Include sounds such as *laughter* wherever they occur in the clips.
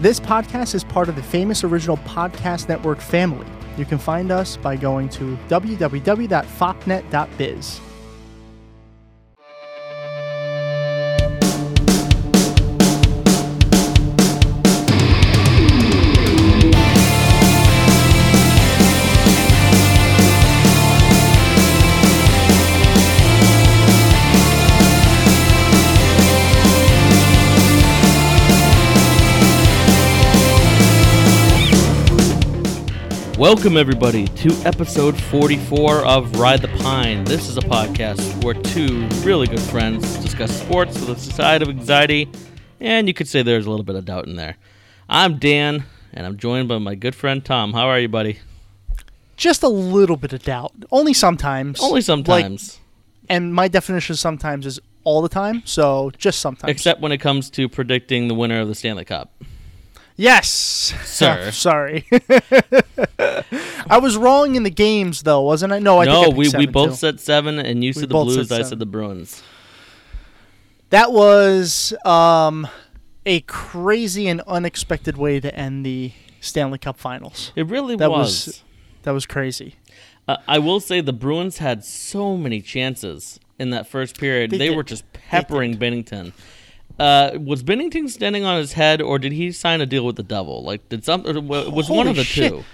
This podcast is part of the famous original podcast network family. You can find us by going to www.fopnet.biz. Welcome, everybody, to episode 44 of Ride the Pine. This is a podcast where two really good friends discuss sports with a side of anxiety, and you could say there's a little bit of doubt in there. I'm Dan, and I'm joined by my good friend Tom. How are you, buddy? Just a little bit of doubt. Only sometimes. Only Like, sometimes, and my definition of sometimes is all the time, so just sometimes. except when it comes to predicting the winner of the Stanley Cup. Yes, Sir. *laughs* Sorry. *laughs* I was wrong in the games, though, wasn't I? No, I no, think I we, we both too. said seven, and you said the Blues, said I said the Bruins. That was um, a crazy and unexpected way to end the Stanley Cup Finals. It really That was. was- That was crazy. Uh, I will say the Bruins had so many chances in that first period. They They, were just peppering Binnington. Uh, was Binnington standing on his head, or did he sign a deal with the devil? Like, did something? Was one of the shit. two.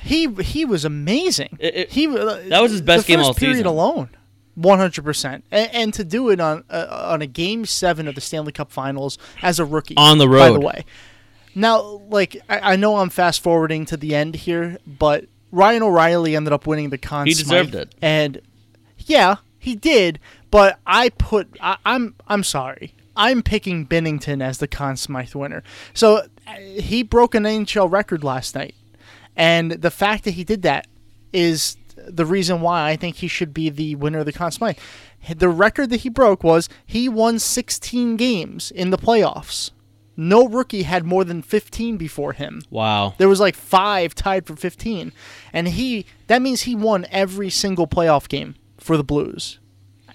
He he was amazing. It- it- he uh, that was his best game all period season. alone. One hundred percent, and to do it on uh, on a game seven of the Stanley Cup Finals as a rookie On the road. By the way, now like I, I know I'm fast forwarding to the end here, but Ryan O'Reilly ended up winning the Conn He Smythe, deserved it. and yeah, he did. But I put I, I'm I'm sorry. I'm picking Binnington as the Conn Smythe winner. So uh, he broke an NHL record last night, and the fact that he did that is the reason why I think he should be the winner of the Conn Smythe. The record that he broke was he won 16 games in the playoffs. No rookie had more than 15 before him. Wow. There was like five tied for 15, and he that means he won every single playoff game for the Blues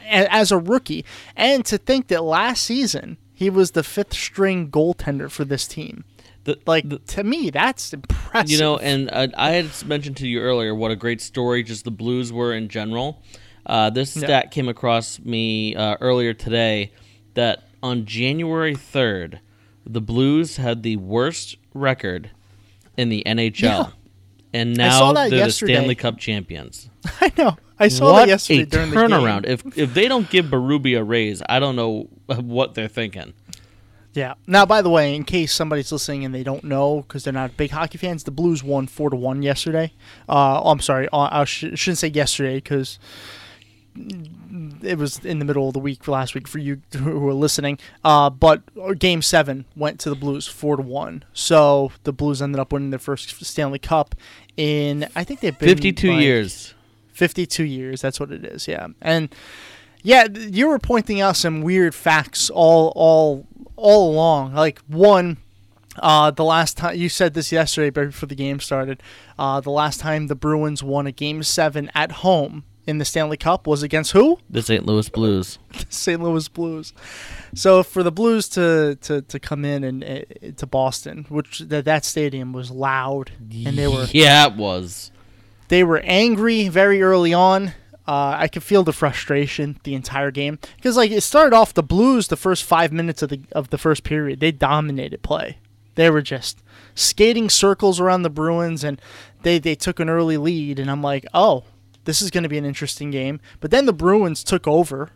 as a rookie. And to think that last season he was the fifth string goaltender for this team, The, like the- to me, that's impressive. you know, and uh, I had mentioned to you earlier what a great story just the Blues were in general. Uh, this Yeah. stat came across me uh, earlier today that on January 3rd, the Blues had the worst record in the NHL. Yeah. And now they're yesterday. the Stanley Cup champions. *laughs* I know. I saw what that yesterday a during turnaround! the game. If if they don't give Berube a raise, I don't know what they're thinking. Yeah. Now, by the way, in case somebody's listening and they don't know because they're not big hockey fans, the Blues won four to one yesterday. Uh, oh, I'm sorry, uh, I sh- shouldn't say yesterday because it was in the middle of the week last week for you who are listening. Uh, but Game Seven went to the Blues four to one. So the Blues ended up winning their first Stanley Cup in I think they've been Fifty-two like, years. 52 years. That's what it is. Yeah. And yeah, you were pointing out some weird facts all all all along. Like one uh, the last time you said this yesterday before the game started, uh, the last time the Bruins won a game 7 at home in the Stanley Cup was against who? The St. Louis Blues. *laughs* the St. Louis Blues. So for the Blues to to, to come in and uh, to Boston, which that that stadium was loud and they were yeah, it was. They were angry very early on. Uh, I could feel the frustration the entire game because, like, it started off the Blues the first five minutes of the of the first period. They dominated play. They were just skating circles around the Bruins, and they they took an early lead. And I'm like, oh, this is going to be an interesting game. But then the Bruins took over.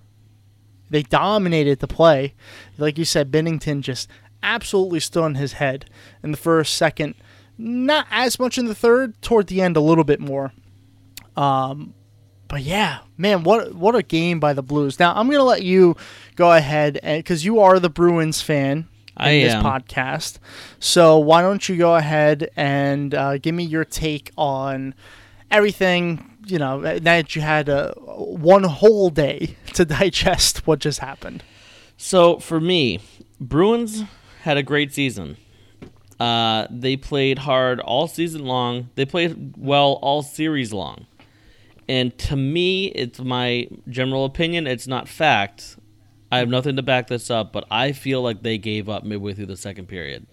They dominated the play. Like you said, Binnington just absolutely stood on his head in the first, second, not as much in the third, toward the end a little bit more. Um, but yeah, man, what what a game by the Blues. Now I'm gonna let you go ahead and because you are the Bruins fan in I this am. podcast, so why don't you go ahead and uh, give me your take on everything? You know, now that you had a one whole day *laughs* to digest what just happened. So for me, Bruins had a great season. Uh, they played hard all season long. They played well all series long. And to me, it's my general opinion. It's not fact. I have nothing to back this up, but I feel like they gave up midway through the second period.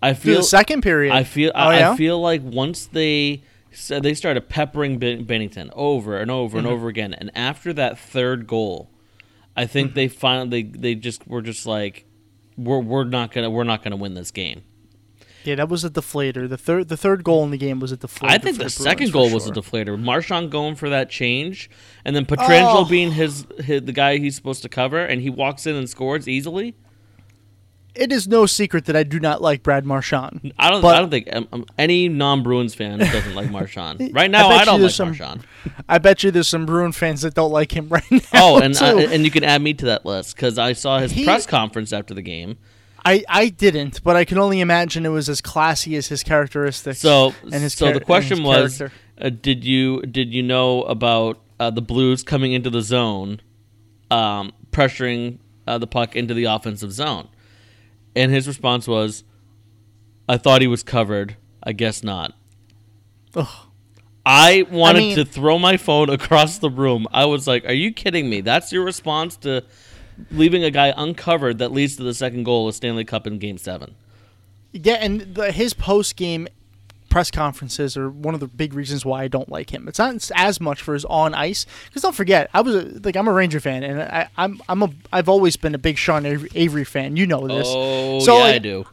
I Through feel the second period. I feel Oh, I, yeah? I feel like once they said they started peppering ben- Binnington over and over Mm-hmm. and over again, and after that third goal, I think Mm-hmm. they finally they, they just were just like we're we're not gonna we're not gonna win this game. Yeah, that was a deflator. The third the third goal in the game was a deflator. I think for the second for goal was a deflator. Marchand going for that change, and then Pietrangelo Oh. being his, his the guy he's supposed to cover, and he walks in and scores easily. It is no secret that I do not like Brad Marchand. I don't. But- I don't think um, um, any non-Bruins fan doesn't like Marchand. *laughs* Right now, bet I, don't like some- Marchand. I bet you there's some Bruin fans that don't like him *laughs* right now. Oh, and too. uh, and you can add me to that list because I saw his He- press conference after the game. I, I didn't, but I can only imagine it was as classy as his characteristics. So, and his so char- the question was, uh, did you did you know about uh, the Blues coming into the zone, um, pressuring uh, the puck into the offensive zone? And his response was, "I thought he was covered. I guess not." Ugh. I wanted mean- to throw my phone *laughs* across the room. I was like, "Are you kidding me? That's your response to leaving a guy uncovered that leads to the second goal of Stanley Cup in Game Seven? Yeah, and the, his post game press conferences are one of the big reasons why I don't like him. It's not as much for his on ice because don't forget, I was a, like I'm a Ranger fan and I, I'm I'm a I've always been a big Sean Avery, Avery fan. You know this. Oh, so yeah, I like, do.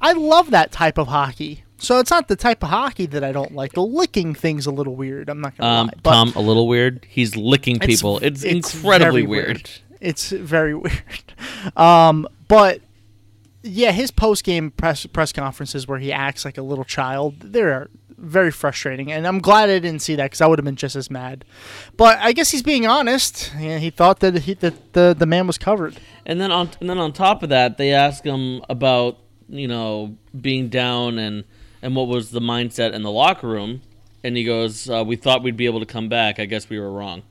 I love that type of hockey. So it's not the type of hockey that I don't like. The licking thing's a little weird. I'm not gonna Um, lie. But Tom, a little weird. He's licking it's- people. It's, incredibly very weird. It's very *laughs* weird. Um, but yeah, his post game press press conferences where he acts like a little child, they're very frustrating, and I'm glad I didn't see that because I would have been just as mad. But I guess he's being honest. Yeah, he thought that he, that the the man was covered. And then on and then on top of that, they ask him about you know being down and and what was the mindset in the locker room, and he goes, uh, "We thought we'd be able to come back. I guess we were wrong."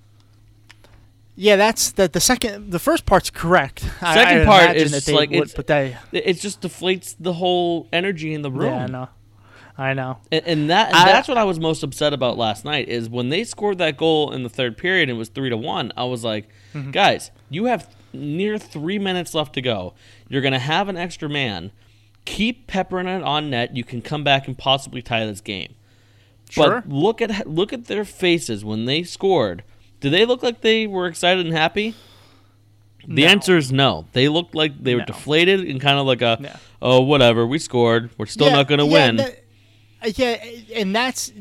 Yeah, that's the the second. The first part's correct. Second I'd part is that they like would, it's- but they. It just deflates the whole energy in the room. Yeah, I know. I know. And, and that and I- that's what I was most upset about last night is when they scored that goal in the third period and it was three to one. I was like, Mm-hmm. guys, you have near three minutes left to go. You're gonna have an extra man. Keep peppering it on net. You can come back and possibly tie this game. Sure. But look at look at their faces when they scored. Did they look like they were excited and happy? The No. answer is no. They looked like they were No. deflated and kind of like a, No. oh whatever, we scored. We're still Yeah, not going to yeah, win. that- yeah, and that's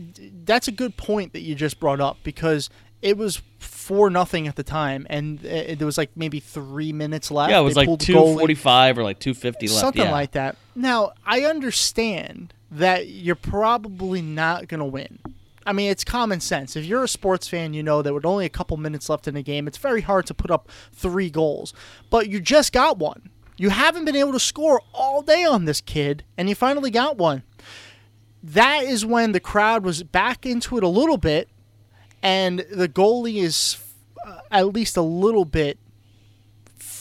that's a good point that you just brought up because it was four nothing at the time, and uh, there was like maybe three minutes left. Yeah, it was They like pulled the two goalie, forty five or like two fifty left. something yeah. like that. Now I understand that you're probably not gonna win. I mean, it's common sense. If you're a sports fan, you know that with only a couple minutes left in the game, it's very hard to put up three goals. But you just got one. You haven't been able to score all day on this kid, and you finally got one. That is when the crowd was back into it a little bit, and the goalie is uh, at least a little bit,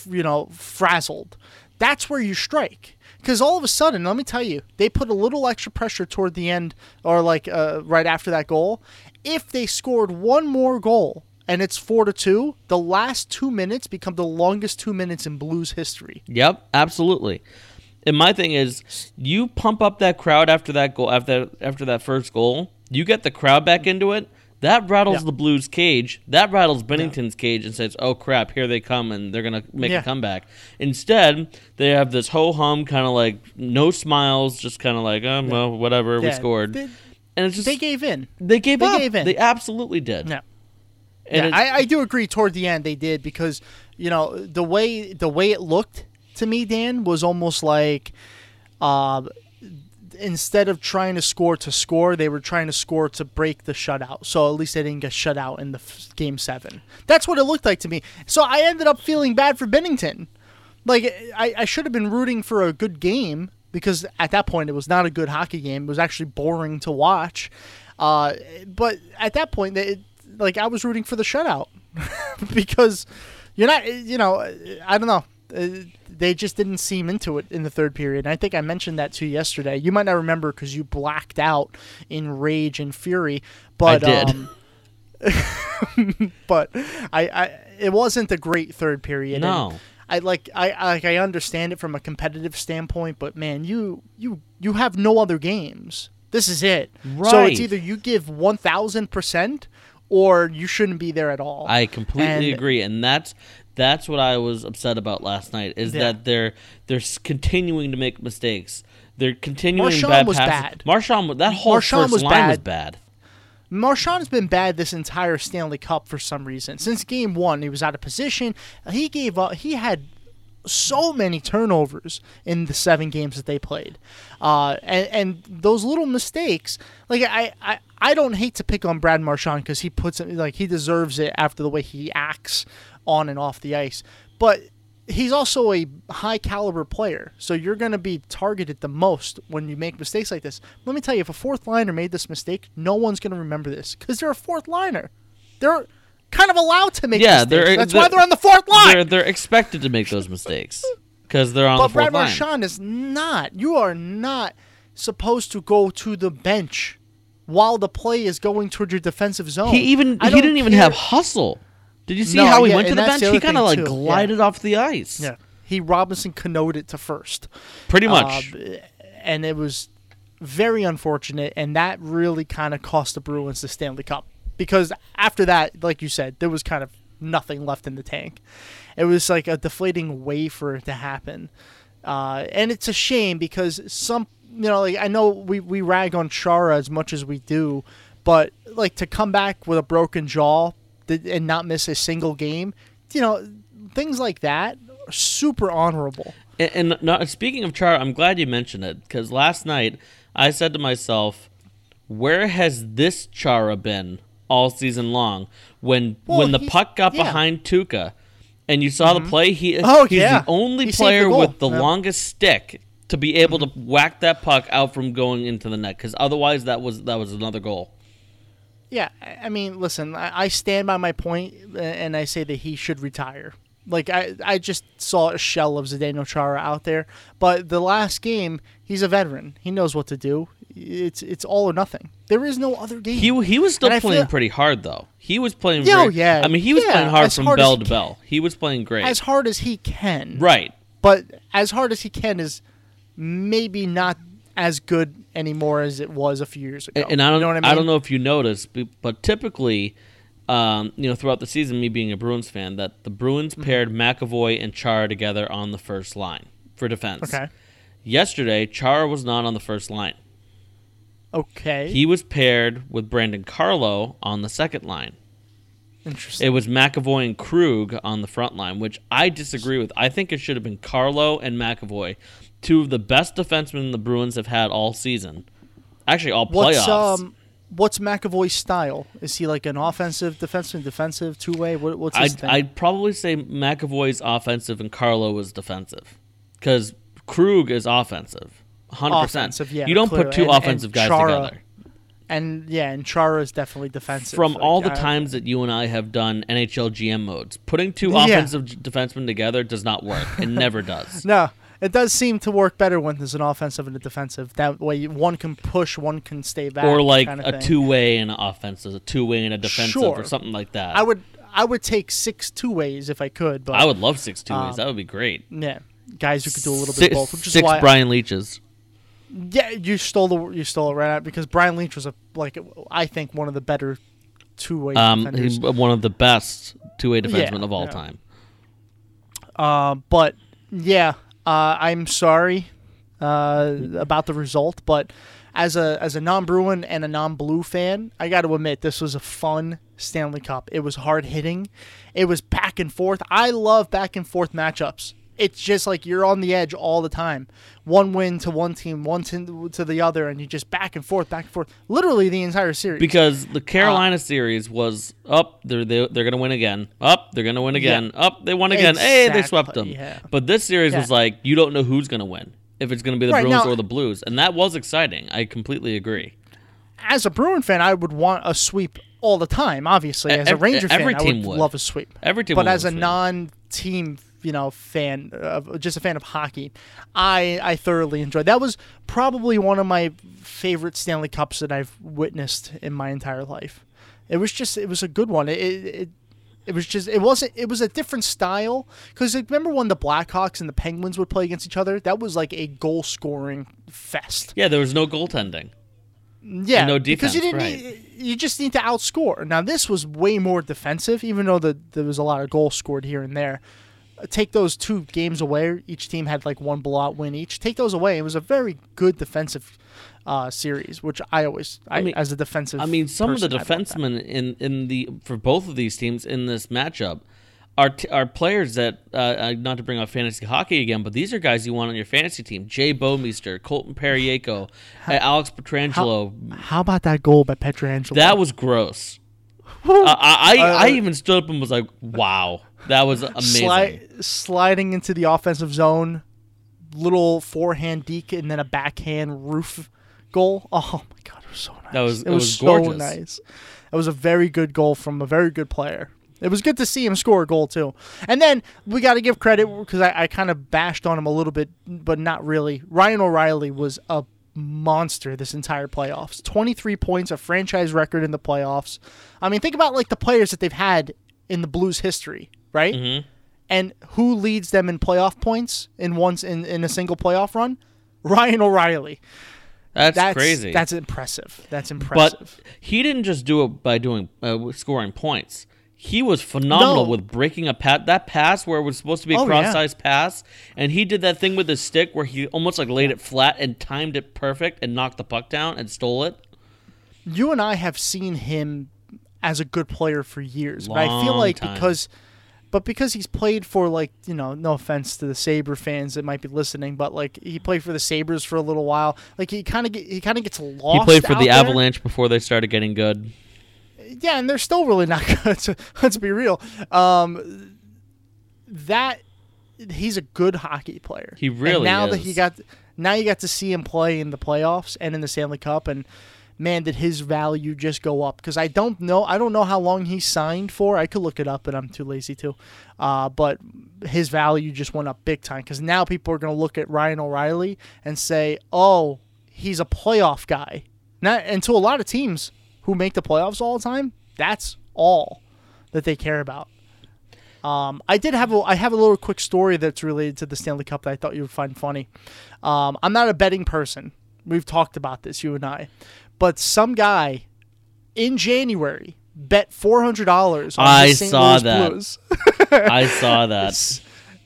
you know, frazzled. That's where you strike. Because all of a sudden, let me tell you, they put a little extra pressure toward the end, or like uh, right after that goal. If they scored one more goal and it's four to two, the last two minutes become the longest two minutes in Blues history. Yep, absolutely. And my thing is, you pump up that crowd after that goal, after after that first goal. You get the crowd back into it. That rattles Yeah. the Blues' cage. That rattles Binnington's cage and says, "Oh crap, here they come, and they're gonna make Yeah. a comeback." Instead, they have this ho hum kind of like no smiles, just kind of like, "Oh well, whatever, we scored." They, and it's just they they, gave in. gave they up. gave in. They absolutely did. No. And yeah, I, I do agree. Toward the end, they did because you know the way the way it looked to me, Dan, was almost like uh, instead of trying to score to score, they were trying to score to break the shutout. So at least they didn't get shut out in the f- game seven. That's what it looked like to me. So I ended up feeling bad for Binnington. Like I, I should have been rooting for a good game because at that point it was not a good hockey game. It was actually boring to watch. Uh, but at that point, it, like I was rooting for the shutout *laughs* because you're not, you know, I don't know. Uh, They just didn't seem into it in the third period. And I think I mentioned that to you yesterday. You might not remember because you blacked out in rage and fury. But did. Um, *laughs* but I, I, it wasn't a great third period. and no. I like I I- I understand it from a competitive standpoint, but man, you you you have no other games. This is it. Right. So it's either you give one thousand percent or you shouldn't be there at all. I completely And- agree, and that's that's what I was upset about last night. Is Yeah. that they're they're continuing to make mistakes. They're continuing Marchand bad was passes. bad. Marchand, that whole Marchand first was line was bad. bad. Marchand's been bad this entire Stanley Cup for some reason. Since game one, he was out of position. He gave up. He had so many turnovers in the seven games that they played, uh, and and those little mistakes. Like I, I, I don't hate to pick on Brad Marchand because he puts it like he deserves it after the way he acts on and off the ice, but. He's also a high caliber player, so you're going to be targeted the most when you make mistakes like this. Let me tell you, if a fourth liner made this mistake, no one's going to remember this because they're a fourth liner. They're kind of allowed to make Yeah, mistakes. they're- That's they're- why they're on the fourth line. They're they're expected to make those mistakes because they're on But the fourth Brad line. But Brad Marchand is not. You are not supposed to go to the bench while the play is going towards your defensive zone. He even he didn't even care- have hustle. Did you see No, how he yeah, went to the bench? the he kind of like too, yeah. glided off the ice. Yeah, he Robinson Canoed it to first. pretty Uh, much. b- and it was very unfortunate, and that really kind of cost the Bruins the Stanley Cup because after that, like you said, there was kind of nothing left in the tank. It was like a deflating way for it to happen, uh, and it's a shame because some, you know, like I know we we rag on Chara as much as we do, but like to come back with a broken jaw and not miss a single game, you know, things like that are super honorable. And, and not, speaking of Chara, I'm glad you mentioned it because last night I said to myself, "Where has this Chara been all season long?" When Well, when the puck got yeah. behind Tuukka, and you saw the mm-hmm. play, he Oh, he's yeah. the only He player the with the Yeah. longest stick to be able mm-hmm. to whack that puck out from going into the net because otherwise that was that was another goal. Yeah, I mean, listen, I, stand by my uh, and I say that he should retire. Like I, I just saw a shell of Zdeno Chara out there, but the last game, he's a veteran. He knows what to do. It's it's all or nothing. There is no other game. He he was still And playing feel- pretty hard though. He was playing. Yeah, oh, very, yeah. I mean, he was Yeah, playing hard from hard bell to can. bell. He was playing great. as hard as he can. right. But as hard as he can is maybe not as good anymore as it was a few years ago. And, and I don't you know what I mean? I, don't know if you noticed, but, but typically, um, you know, throughout the season, me being a Bruins fan, that the Bruins Mm-hmm. paired McAvoy and Char together on the first line for defense. Okay. Yesterday, Char was not on the first line. Okay. He was paired with Brandon Carlo on the second line. Interesting. It was McAvoy and Krug on the front line, which I disagree with. I think it should have been Carlo and McAvoy, two of the best defensemen the Bruins have had all season. Actually, all What's playoffs. um what's McAvoy's style? Is he like an offensive, defensive, defensive, two way? What, what's his I'd, thing? I'd probably say McAvoy's offensive and Carlo is defensive, because Krug is offensive, hundred percent. Offensive, yeah, you don't clearly. put two And- and offensive guys Chara together. and yeah, and Chara is definitely defensive. From Like, all the I- times that you and I have done NHL GM modes, putting two Yeah. offensive defensemen together does not work. It never does. *laughs* No, it does seem to work better when there's an offensive and a defensive. That way, one can push, one can stay back. or like kind of a two-way and an offensive, a two-way and a defensive, or something like that. I would, I would take six two ways if I could, but I would love six two-ways. Um, that would be great. yeah, guys who could do a little bit six, of both, which is six why. Brian Leetch's. yeah, you stole the you stole it right out because Brian Leetch was a like I think one of the better two way Um, defenders. one of the best two-way defensemen Yeah, of all yeah. time. Uh, but yeah, uh, I'm sorry uh, about the result, but as a as a non-Bruin and a non-Blue fan, I got to admit this was a fun Stanley Cup. It was hard hitting, it was back and forth. I love back and forth matchups. It's just like you're on the edge all the time. One win to one team, one to, to the other, and you just back and forth, back and forth. Literally the entire series. Because the Carolina Uh, series was up, they're they, they're gonna win again. Up, they're gonna win again. Up, they won again. Hey, they swept them. Yeah. But this series Yeah. was like you don't know who's gonna win. If it's gonna be the Right, Bruins now- or the Blues, and that was exciting. I completely agree. as a Bruin fan, I would want a sweep all the time. Obviously, as a Ev- Ranger fan, every I would, would. love a sweep. Every team but as a a non-team, you know, fan, uh, just a fan of hockey, I I thoroughly enjoyed. That was probably one of my favorite Stanley Cups that I've witnessed in my entire life. It was just, it was a good one. It, it, It was just it wasn't it was a different style because remember when the Blackhawks and the Penguins would play against each other? That was like a goal scoring fest. Yeah, there was no goaltending. Yeah, no defense, because you didn't. right. need- You just need to outscore. Now this was way more defensive, even though the, there was a lot of goals scored here and there. Take those two games away. Each team had like one blowout win each. Take those away. It was a very good defensive uh, series, which I always, I, mean- as a defensive. I mean, some of the person, I defensemen in in the for both of these teams in this matchup are t- are players that uh, uh, not to bring up fantasy hockey again, but these are guys you want on your fantasy team: Jay Bouwmeester, Colton Parayko, uh, Alex Pietrangelo. How about that goal by Pietrangelo? That was gross. Uh, I I, I *laughs* Uh, even stood up and was like, "Wow, that was amazing." Sli- sliding into the offensive zone, little forehand deke and then a backhand roof goal. Oh my god, it was so nice. That was- it it was, was so gorgeous. nice. It was a very good goal from a very good player. It was good to see him score a goal too. And then we got to give credit because I, I kind of bashed on him a little bit, but not really. Ryan O'Reilly was a monster this entire playoffs. 23 points, a franchise record in the playoffs. I mean, think about like the players that they've had in the Blues history, right? Mhm. And who leads them in playoff points in once in, in a single playoff run? Ryan O'Reilly. That's, That's crazy. That's impressive. That's impressive. But he didn't just do it by doing uh, scoring points. He was phenomenal No. with breaking a pat that pass where it was supposed to be a Oh, yeah. cross-sized pass, and he did that thing with his stick where he almost like laid it flat and timed it perfect and knocked the puck down and stole it. you and I have seen him as a good player for years, but I feel like time. because, but because he's played for like you know, no offense to the Sabre fans that might be listening, but like he played for the Sabres for a little while. Like he kind of he kind of gets lost. he played for the there. Avalanche before they started getting good. Yeah, and they're still really not *laughs* good. So, let's be real. Um, that he's a good hockey player. He And really now that he got now you got to see him play in the playoffs and in the Stanley Cup, and man, did his value just go up? Because I don't know, I don't know how long he signed for. I could look it up, but I'm too lazy to. Uh, but his value just went up big time because now people are going to look at Ryan O'Reilly and say, "Oh, he's a playoff guy." Not, and to a lot of teams who make the playoffs all the time, that's all that they care about. Um, I did have a I have a little quick story that's related to the Stanley Cup that I thought you would find funny. Um, I'm not a betting person. We've talked about this, you and I, but some guy in January bet four hundred dollars on I the St. saw Louis that. Blues. *laughs* I saw *laughs* that.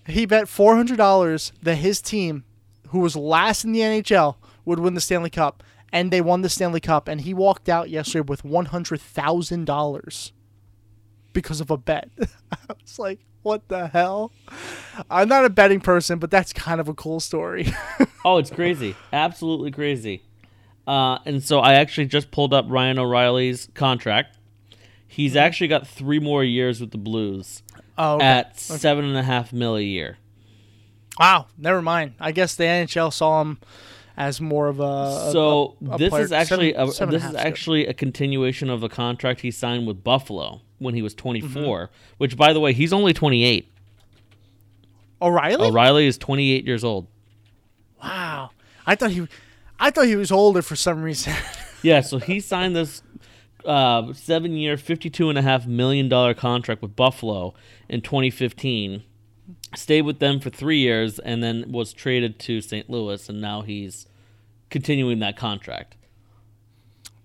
He bet four hundred dollars that his team, who was last in the NHL, would win the Stanley Cup, and they won the Stanley Cup. And he walked out yesterday with one hundred thousand dollars because of a bet. *laughs* I was like, "What the hell?" I'm not a betting person, but that's kind of a cool story. *laughs* Oh, it's crazy. Absolutely crazy. Uh, and so I actually just pulled up Ryan O'Reilly's contract. He's actually got three more years with the Blues oh, okay. at seven and a half mil a year. wow. Never mind. I guess the NHL saw him as more of a. a- So a- a this player- is actually seven- a, seven this a is actually a continuation of a contract he signed with Buffalo when he was 24. Mm-hmm. Which, by the way, he's only 28. O'Reilly. O'Reilly is 28 years old. Wow. I thought he, I thought he was older for some reason. *laughs* Yeah, so he signed this uh, seven year, $52.5 million contract with Buffalo in 2015. Stayed with them for three years and then was traded to St. Louis, and now he's continuing that contract.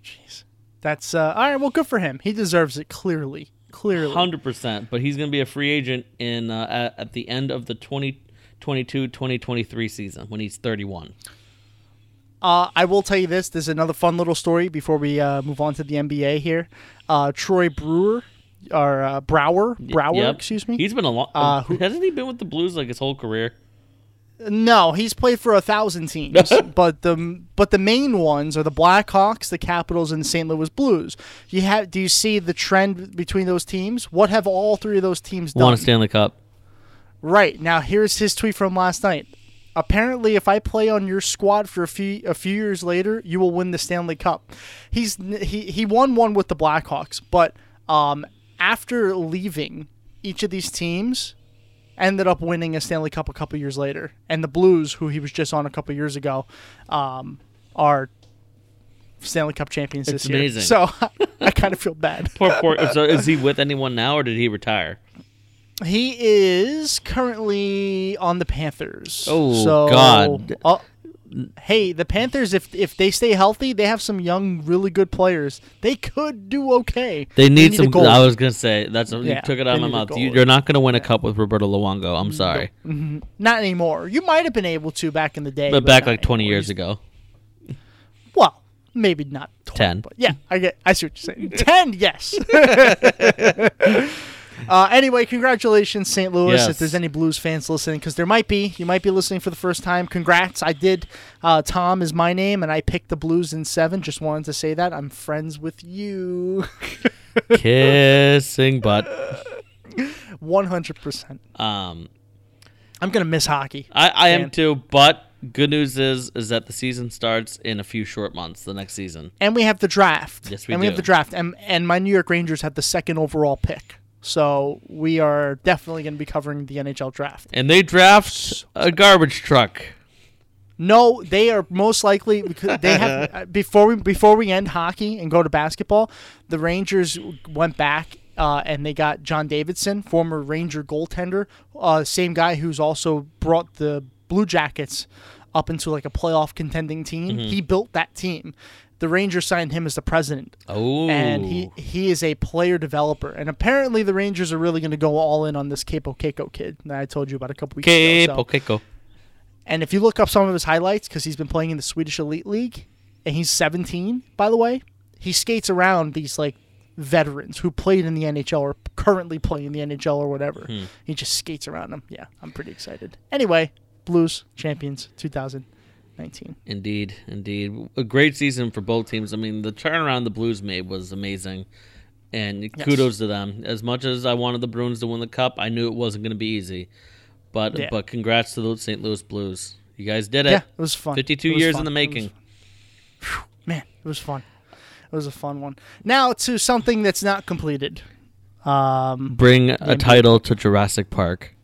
Jeez. That's uh, all right. Well, good for him. He deserves it. Clearly, clearly. 100%. But he's going to be a free agent in uh, at, at the end of the 2022 2023 season when he's 31. Uh, I will tell you this. There's another fun little story before we uh, move on to the NBA here. Uh, Troy Brewer, or uh, Brouwer, Brouwer, Yep. excuse me. He's been a long. Uh, *laughs* hasn't he been with the Blues like his whole career? No, he's played for a thousand teams, *laughs* but the but the main ones are the Blackhawks, the Capitals, and the St. Louis Blues. You have do you see the trend between those teams? What have all three of those teams done? Won a Stanley Cup. Right now, here's his tweet from last night. Apparently, if I play on your squad for a few a few years later, you will win the Stanley Cup. He's he he won one with the Blackhawks, but um, after leaving each of these teams, ended up winning a Stanley Cup a couple years later. And the Blues, who he was just on a couple years ago, um, are Stanley Cup champions It's this year. amazing. So *laughs* I kind of feel bad. Poor, poor. So is he with anyone now, or did he retire? He is currently on the Panthers. Oh, so, God. uh, hey, the Panthers, if if they stay healthy, they have some young, really good players. They could do okay. They need a some. goalie. I was gonna say that's you took it out of my mouth. You, you're not gonna win a cup with Roberto Luongo. I'm sorry, Mhm. Not anymore. You might have been able to back in the day, but back like 20 anymore. years ago. Well, maybe not 20, 10. But yeah, I get. I see what you're saying. Ten, yes. *laughs* *laughs* uh, anyway, congratulations, St. Louis. Yes. If there's any Blues fans listening, because there might be, you might be listening for the first time. Congrats! I did. Uh, Tom is my name, and I picked the Blues in seven. Just wanted to say that I'm friends with you. *laughs* Kissing butt. One hundred percent. Um, I'm gonna miss hockey. I, I am too. But good news is is that the season starts in a few short months. The next season. and we have the draft. Yes, we and we have the draft, and and my New York Rangers have the second overall pick. So we are definitely going to be covering the NHL draft. And they draft a garbage truck. No, they are most likely because they have *laughs* uh, before we before we end hockey and go to basketball. The Rangers went back uh, and they got John Davidson, former Ranger goaltender, uh, same guy who's also brought the Blue Jackets up into like a playoff contending team. He built that team. The Rangers signed him as the president. Oh, and he he is a player developer. And apparently, the Rangers are really going to go all in on this Kaapo Kakko kid that I told you about a couple weeks Cape ago. So- Okeko. And if you look up some of his highlights, because he's been playing in the Swedish Elite League, and he's 17, by the way, he skates around these like veterans who played in the NHL or currently play in the NHL or whatever. Hmm. He just skates around them. Yeah, I'm pretty excited. Anyway, Blues champions 2019. Indeed, indeed. A great season for both teams. I mean, the turnaround the Blues made was amazing. And kudos to them. As much as I wanted the Bruins to win the cup, I knew it wasn't going to be easy. But Yeah. but congrats to the St. Louis Blues. You guys did it. Yeah, it was fun. 52 was years fun. in the making. Man, it was fun. It was a fun one. Now to something that's not completed. Um, Bring a title to Jurassic Park.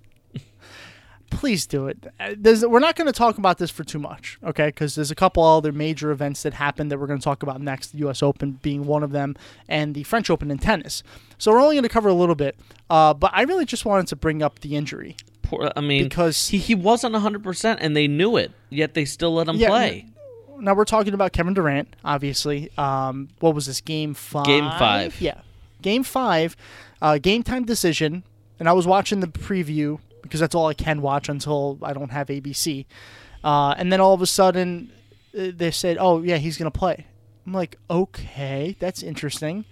Please do it. Uh, There's, we're not going to talk about this for too much, okay? Because there's a couple other major events that happened that we're going to talk about next. The U.S. Open being one of them, and the French Open in tennis. So we're only going to cover a little bit. Uh, but I really just wanted to bring up the injury Poor, I mean, because he, he wasn't 100% and they knew it, yet they still let him Yeah, play. now we're talking about Kevin Durant, obviously. Um, what was this game five? Game five. Yeah, game five, uh, game time decision. And I was watching the preview because that's all I can watch until I don't have ABC. Uh, and then all of a sudden, uh, they said, "Oh yeah, he's gonna play." I'm like, "Okay, that's interesting."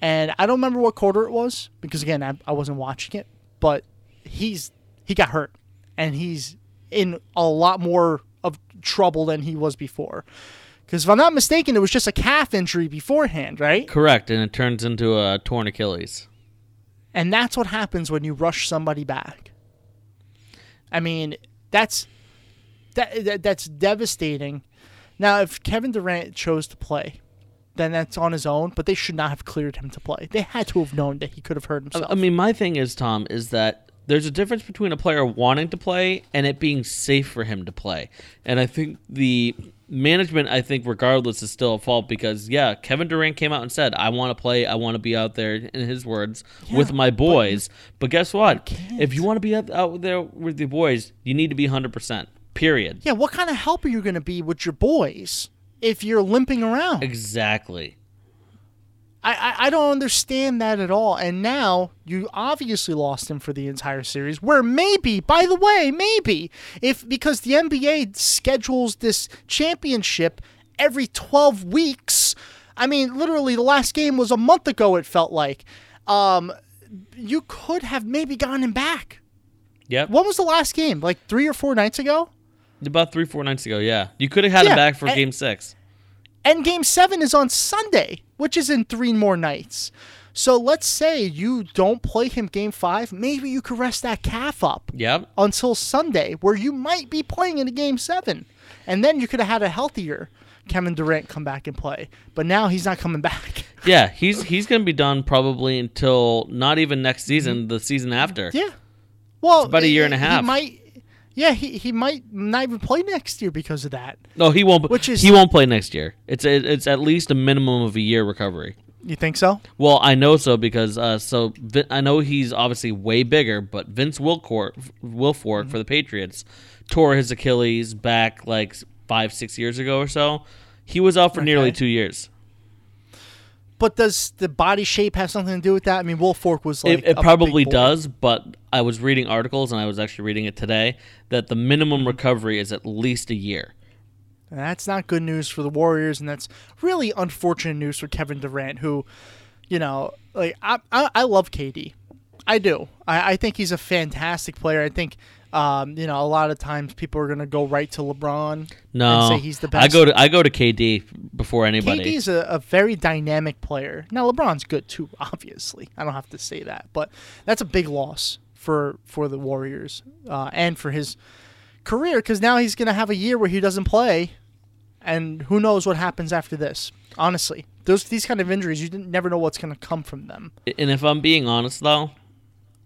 And I don't remember what quarter it was because again, I, I wasn't watching it. But he's he got hurt, and he's in a lot more of trouble than he was before. Because if I'm not mistaken, it was just a calf injury beforehand, right? Correct, and it turns into a torn Achilles. And that's what happens when you rush somebody back. I mean, that's that, that that's devastating. Now, if Kevin Durant chose to play, then that's on his own. But they should not have cleared him to play. They had to have known that he could have hurt himself. I mean, my thing is, Tom, is that there's a difference between a player wanting to play and it being safe for him to play. And I think the management, I think, regardless, is still a fault because, yeah, Kevin Durant came out and said, I want to play. I want to be out there, in his words, with my boys. But, guess what? If you want to be out, out there with your boys, you need to be 100%. Period. yeah, what kind of help are you going to be with your boys if you're limping around? Exactly. I, I, I don't understand that at all. And now you obviously lost him for the entire series. Where maybe, by the way, maybe if because the NBA schedules this championship every twelve weeks. I mean, literally, the last game was a month ago. It felt like. Um, you could have maybe gotten him back. Yep. When was the last game? Like three or four nights ago. About three, four nights ago, yeah. You could have had Yeah, him back for and- game six. And game seven is on Sunday, which is in three more nights. So let's say you don't play him game five. Maybe you could rest that calf up Yep. until Sunday, where you might be playing in a game seven. And then you could have had a healthier Kevin Durant come back and play. But now he's not coming *laughs* back. Yeah, he's he's gonna be done probably until not even next season, the season after. yeah. Well, about a eh, year eh, and a he half. might. Yeah, he, he might not even play next year because of that. No, he won't. Which is- he won't play next year. It's it's at least a minimum of a year recovery. You think so? Well, I know so because uh, so Vin- I know he's obviously way bigger, but Vince Wilfork, Wilfork Mm-hmm. for the Patriots tore his Achilles back like five six years ago or so. He was out for nearly two years. But does the body shape have something to do with that? I mean, Wolf Fork was like it, it probably does, but I was reading articles and I was actually reading it today that the minimum Mm-hmm. recovery is at least a year. And that's not good news for the Warriors, and that's really unfortunate news for Kevin Durant, who, you know, like I I, I love KD, I do. I, I think he's a fantastic player. I think, um, you know, a lot of times people are gonna go right to LeBron No, and say he's the best. I go to I go to KD before anybody. KD is a, a very dynamic player. Now LeBron's good too, *laughs* obviously. I don't have to say that, but that's a big loss for for the Warriors uh, and for his career because now he's gonna have a year where he doesn't play, and who knows what happens after this. Honestly, those these kind of injuries, you never know what's gonna come from them. And if I'm being honest, though,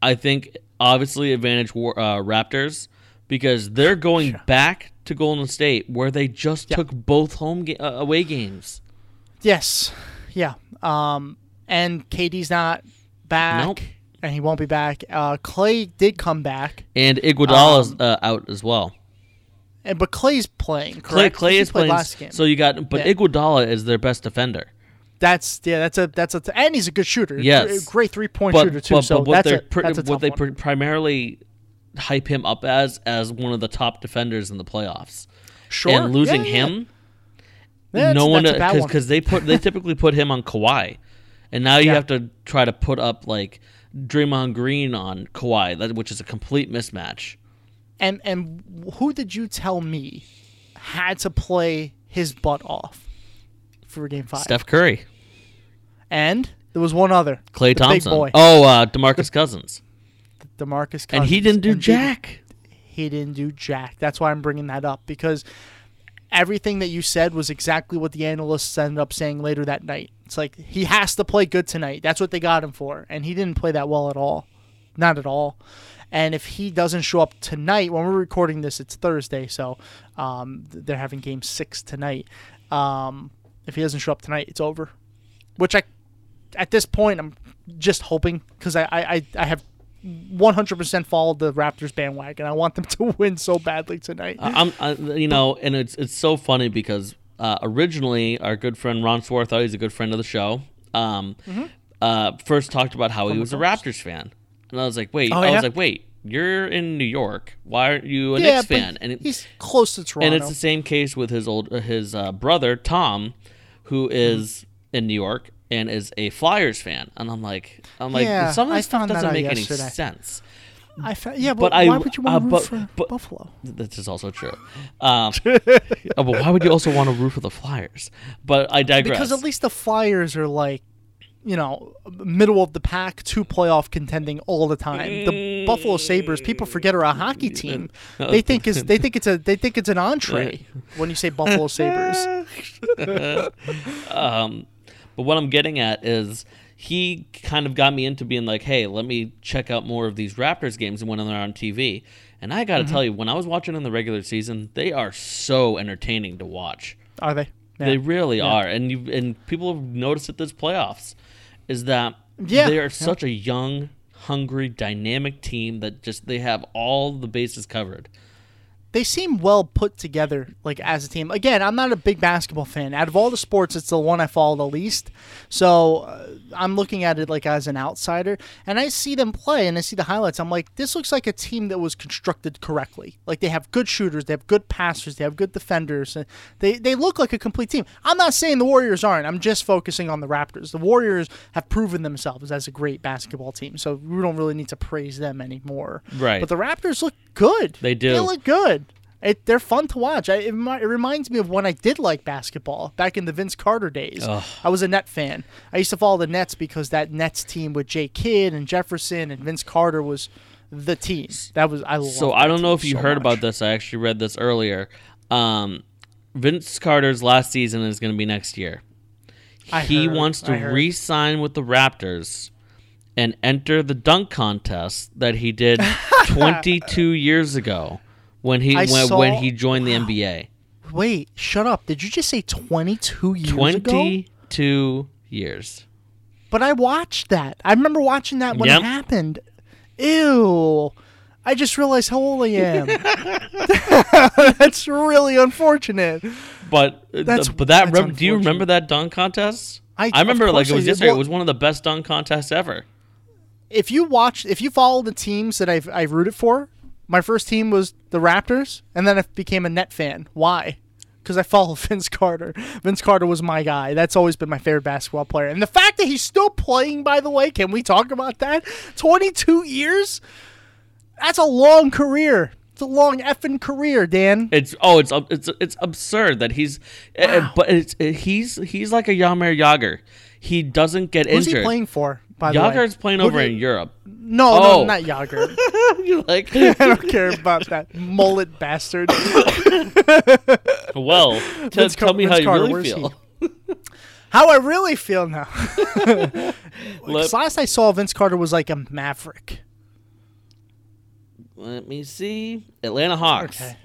I think obviously advantage War, uh, Raptors because they're going back to Golden State where they just Yeah. took both home ga- uh, away games. Yes, yeah. Um, and KD's not back, Nope. and he won't be back. Uh, Clay did come back, And Iguodala's Um, uh, out as well. and but Clay's playing. Clay Correct? Clay He is playing. last game. So you got, but Yeah. Iguodala is their best defender. That's yeah. That's a that's a and he's a good shooter. Yes. great three point shooter too. but, so but what that's they a, that's a what they pr- primarily hype him up as as one of the top defenders in the playoffs. sure. And losing Yeah, yeah, him, Yeah, no one that's a bad one. because they put they typically put him on Kawhi, and now you have to try to put up like Draymond Green on Kawhi, that, which is a complete mismatch. And and who did you tell me had to play his butt off for game five? Steph Curry, And there was one other, Clay the big Thompson, boy, oh uh, Demarcus Cousins, Demarcus, Cousins. and he didn't do And jack. He didn't do jack. That's why I'm bringing that up because everything that you said was exactly what the analysts ended up saying later that night. It's like he has to play good tonight. That's what they got him for, and he didn't play that well at all, not at all. And if he doesn't show up tonight, when we're recording this, it's Thursday, so um, they're having Game Six tonight. Um, if he doesn't show up tonight, it's over. Which I, at this point, I'm just hoping because I, I I have 100% followed the Raptors bandwagon. I want them *laughs* to win so badly tonight. I- I'm, I, you know, and it's it's so funny because uh, originally our good friend Ron Swarthout, he's a good friend of the show, um, Mm-hmm. uh, first talked about how he was a. Raptors fan, and I was like, wait, Oh, I yeah? was like, wait, you're in New York, why aren't you a yeah, Knicks fan? And it, he's close to Toronto. and it's the same case with his old uh, his uh, brother Tom, who is Mm-hmm. in New York and is a Flyers fan, and I'm like, I'm like, Yeah, some of I stuff doesn't make yesterday. any sense. I fa- yeah, but but, I- why would you want uh, to root but- for but- Buffalo? This is also true. Um, *laughs* uh, but why would you also want to root for the Flyers? But I digress. Because at least the Flyers are like, you know, middle of the pack, two playoff contending all the time. The Buffalo Sabres, people forget are a hockey *laughs* team. They think is they think it's a they think it's an entree *laughs* when you say Buffalo Sabres. um, but what I'm getting at is he kind of got me into being like, hey, let me check out more of these Raptors games and when they're on TV. And I got to Mm-hmm. tell you, when I was watching in the regular season, they are so entertaining to watch. Are they? Yeah. They really are, and you and people have noticed it this playoffs is that Yeah, they are yeah. such a young, hungry, dynamic team that just they have all the bases covered. They seem well put together like as a team. Again i'm not a big basketball fan. Out of all the sports it's the one i follow the least. So uh, i'm looking at it like as an outsider and i see them play and i see the highlights. I'm like this looks like a team that was constructed correctly. Like they have good shooters they have good passers they have good defenders and they, they look like a complete team. I'm not saying the warriors aren't. I'm just focusing on the raptors. The warriors have proven themselves as a great basketball team so we don't really need to praise them anymore. Right. but the raptors look good. They do. they look good. It, they're fun to watch. I, it, it reminds me of when I did like basketball back in the Vince Carter days. Ugh. I was a Net fan. I used to follow the Nets because that Nets team with Jay Kidd and Jefferson and Vince Carter was the team. That was I. So I don't know if you so heard much. about this. I actually read this earlier. Um, Vince Carter's last season is going to be next year. I he heard, wants to re-sign with the Raptors and enter the dunk contest that he did *laughs* 22 years ago when he I when, saw- when he joined the NBA. Wait, shut up. Did you just say 22 years ago? Twenty two years. But I watched that. I remember watching that when Yep. it happened. Ew. I just realized how old I am. *laughs* *laughs* That's really unfortunate. But uh, That's- but that that's rem- do you remember that dunk contest? I- I remember like course it I was yesterday. Well- it was one of the best dunk contests ever. If you watch, if you follow the teams that I've I've rooted for, my first team was the Raptors, and then I became a net fan. Why? Because I follow *laughs* Vince Carter. Vince Carter was my guy. That's always been my favorite basketball player. And the fact that he's still playing, by the way, can we talk about that? 22 years? That's a long career. It's a long effing career, Dan. It's oh, it's it's it's absurd that he's, uh, uh, but it's uh, he's he's like a Jaromir Jagr. He doesn't get Who's injured. he playing for, by the way? Jagr's playing Who over in Europe. No, Oh. no, not Jagr. *laughs* you like? *laughs* I don't care about that mullet bastard. *laughs* well, t- Vince tell Car- me how you Carter, really where's feel. How I really feel now. Let, 'Cause last I saw Vince Carter was like a maverick. let me see. Atlanta Hawks. Okay.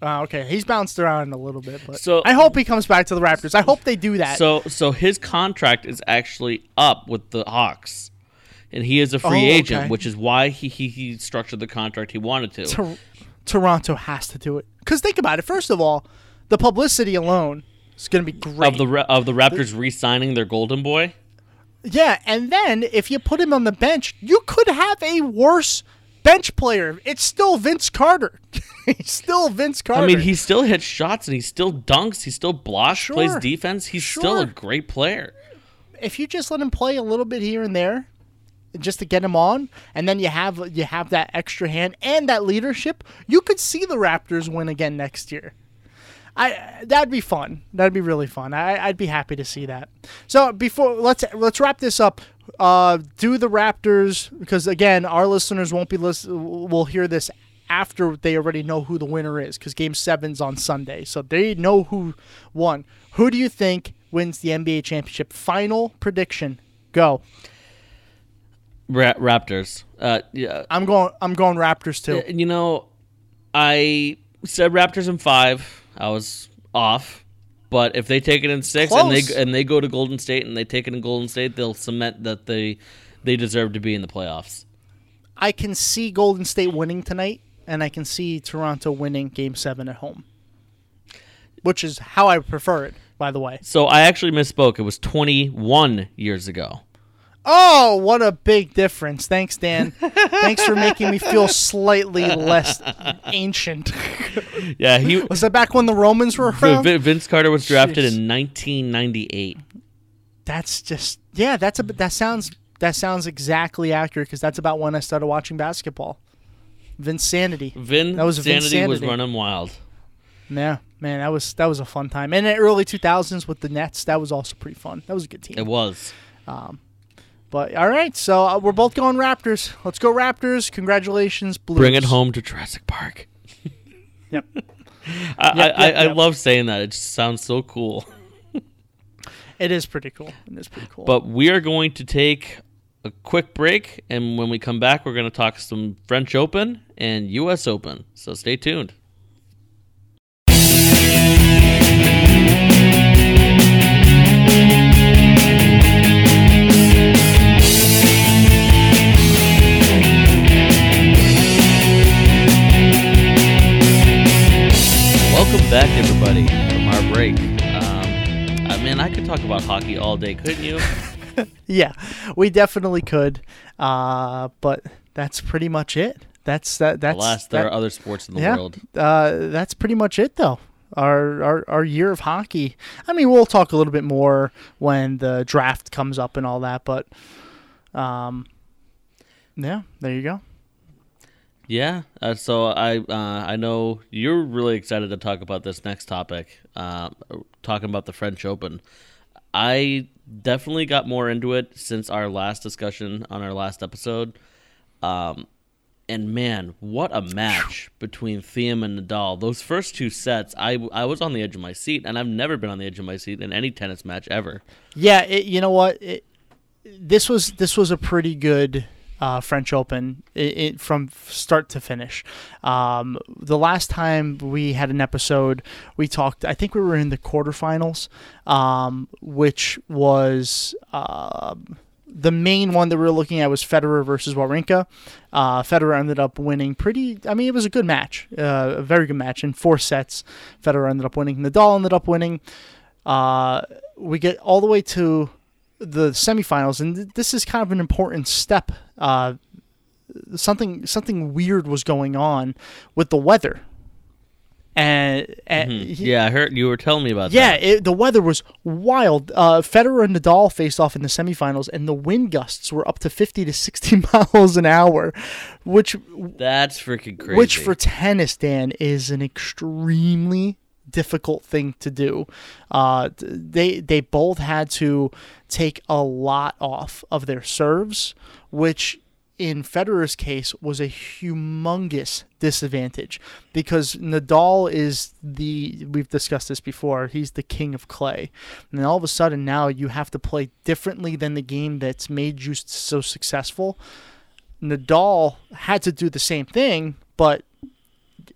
Uh, okay, he's bounced around a little bit, but So- I hope he comes back to the Raptors. I hope they do that. So so his contract is actually up with the Hawks. And he is a free Oh, agent, okay. which is why he, he, he structured the contract he wanted to. Tor- Toronto has to do it because think about it. First of all, the publicity alone is going to be great. Of the of the Raptors re-signing their golden boy. Yeah, and then if you put him on the bench, you could have a worse bench player. It's still Vince Carter. *laughs* He's still Vince Carter. I mean, he still hits shots and he still dunks. He still blocks, plays defense. He's still a great player. if you just let him play a little bit here and there, just to get him on, and then you have you have that extra hand and that leadership, you could see the Raptors win again next year. I that'd be fun. That'd be really fun. I, I'd be happy to see that. So before let's let's wrap this up. Uh, do the Raptors because again, our listeners won't be listen. Will hear this after they already know who the winner is because Game Seven's on Sunday, so they know who won. Who do you think wins the NBA championship? Final prediction. Go. Ra- Raptors. Uh, yeah. I'm going. I'm going Raptors too. You know, I said Raptors in five. I was off. But if they take it in six and they and they go to Golden State and they take it in Golden State, they'll cement that they they deserve to be in the playoffs. I can see Golden State winning tonight, and I can see Toronto winning Game Seven at home, which is how I prefer it. By the way. So I actually misspoke. It was 21 years ago. Oh, what a big difference! Thanks, Dan. Thanks for making me feel slightly less ancient. Yeah, he Was that back when the Romans were around? Vin- Vince Carter was drafted Jeez. in 1998. That's just yeah. That's a that sounds that sounds exactly accurate because that's about when I started watching basketball. Vinsanity. Vin That was Sanity was running wild. Yeah, man, that was that was a fun time. And in the early 2000s with the Nets, that was also pretty fun. That was a good team. It was. Um, But all right, so uh, we're both going Raptors. Let's go Raptors! Congratulations, Blues. Bring it home to Jurassic Park. *laughs* Yep. I, Yep, I, yep, I love saying that. It just sounds so cool. It is pretty cool. It is pretty cool. But we are going to take a quick break, and when we come back, we're going to talk some French Open and U.S. Open. So stay tuned. Welcome back, everybody, from our break. Um, I mean, I could talk about hockey all day, couldn't you? *laughs* yeah, we definitely could. Uh, but that's pretty much it. That's that. That's Alas, there that- are other sports in the yeah, world. Uh, that's pretty much it, though. Our, our our year of hockey. I mean, we'll talk a little bit more when the draft comes up and all that, but um, yeah, there you go. Yeah. Uh, so I uh, I know you're really excited to talk about this next topic, uh, talking about the French Open. I definitely got more into it since our last discussion on our last episode. Um, and man, what a match between Thiem and Nadal. Those first two sets, I, I was on the edge of my seat, and I've never been on the edge of my seat in any tennis match ever. Yeah, it, you know what? It, this was this was a pretty good uh, French Open i i from start to finish. Um, the last time we had an episode, we talked. I think we were in the quarterfinals, um, which was. um the main one that we were looking at was Federer versus Wawrinka. Uh, Federer ended up winning pretty. I mean, it was a good match, uh, a very good match in four sets. Federer ended up winning. Nadal ended up winning. Uh, we get all the way to the semifinals, and th- this is kind of an important step. Uh, something something weird was going on with the weather, and, and Mhm. he- yeah, I heard you were telling me about yeah, it, the weather was wild. Uh, Federer and Nadal faced off in the semifinals, and the wind gusts were up to 50 to 60 *laughs* miles an hour, which That's freaking crazy. which for tennis, Dan, is an extremely difficult thing to do. Uh, they they both had to take a lot off of their serves, which in Federer's case was a humongous disadvantage because Nadal is the we've discussed this before he's the king of clay and all of a sudden now you have to play differently than the game that's made you so successful Nadal had to do the same thing but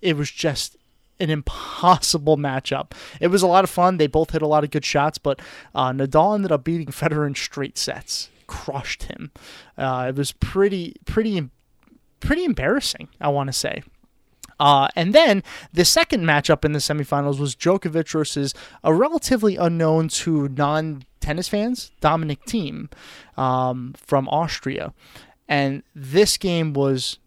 it was just an impossible matchup. It was a lot of fun. They both hit a lot of good shots, but uh, Nadal ended up beating Federer in straight sets, crushed him. Uh, it was pretty, pretty, pretty embarrassing. I want to say. Uh, and then the second matchup in the semifinals was Djokovic versus a relatively unknown to non tennis fans, Dominic Thiem um, from Austria. And this game was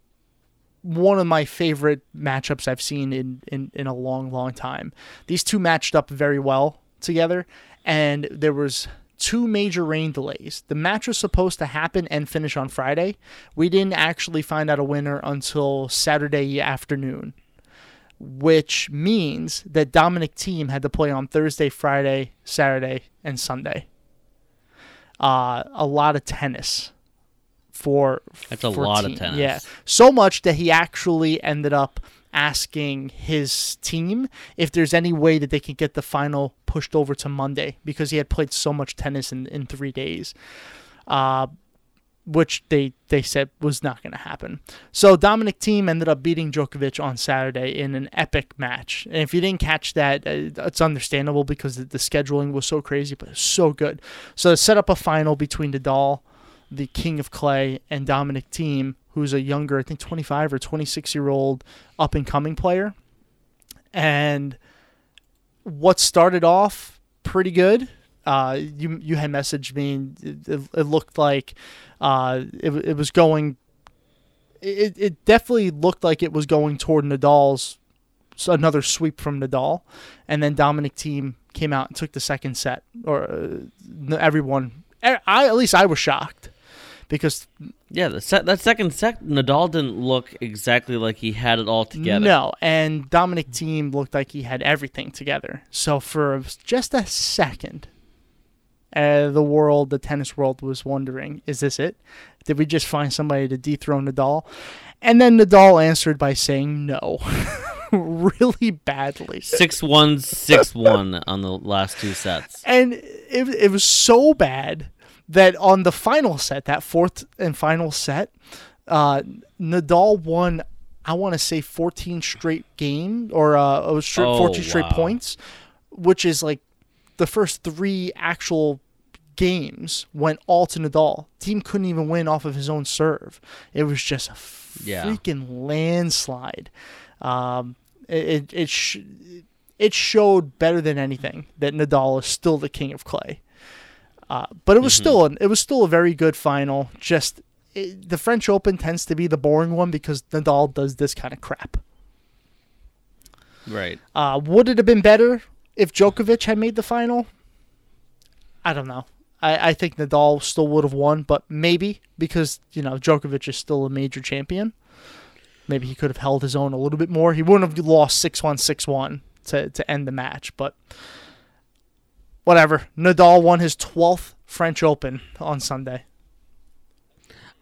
one of my favorite matchups I've seen in, in, in a long, long time. These two matched up very well together, and there was two major rain delays. The match was supposed to happen and finish on Friday. We didn't actually find out a winner until Saturday afternoon, which means that Dominic Thiem had to play on Thursday, Friday, Saturday, and Sunday. Uh, a lot of tennis for That's a for lot of tennis. Yeah, so much that he actually ended up asking his team if there's any way that they could get the final pushed over to Monday because he had played so much tennis in, in three days. Uh, which they, they said was not going to happen. So Dominic Thiem ended up beating Djokovic on Saturday in an epic match. And if you didn't catch that, uh, it's understandable because the, the scheduling was so crazy, but so good. So set up a final between Nadal, the King of Clay, and Dominic Thiem, who's a younger, I think 25 or 26 year old up and coming player. And what started off pretty good. Uh, you you had messaged me. It, it, it looked like uh, it, it was going. It, it definitely looked like it was going toward Nadal's so another sweep from Nadal, and then Dominic Thiem came out and took the second set. Or uh, everyone, I at least I was shocked because Yeah, the se- that second set, Nadal didn't look exactly like he had it all together. No, and Dominic Thiem looked like he had everything together. So for just a second, uh, the world, the tennis world, was wondering, is this it? Did we just find somebody to dethrone Nadal? And then Nadal answered by saying no, *laughs* really badly. Six one, six one on the last two sets. And it, it was so bad that on the final set, that fourth and final set, uh, Nadal won. I want to say 14 straight game or uh, straight, Oh, 14 straight points, which is like the first three actual games went all to Nadal. Thiem couldn't even win off of his own serve. It was just a Yeah. freaking landslide. Um, it it it, sh- it showed better than anything that Nadal is still the king of clay. Uh, but it was still an, it was still a very good final. Just it, the French Open tends to be the boring one because Nadal does this kind of crap. Right. Uh, would it have been better if Djokovic had made the final? I don't know. I, I think Nadal still would have won, but maybe because you know Djokovic is still a major champion. Maybe he could have held his own a little bit more. He wouldn't have lost 6 1 6 1 to, to end the match, but whatever. Nadal won his 12th French Open on Sunday.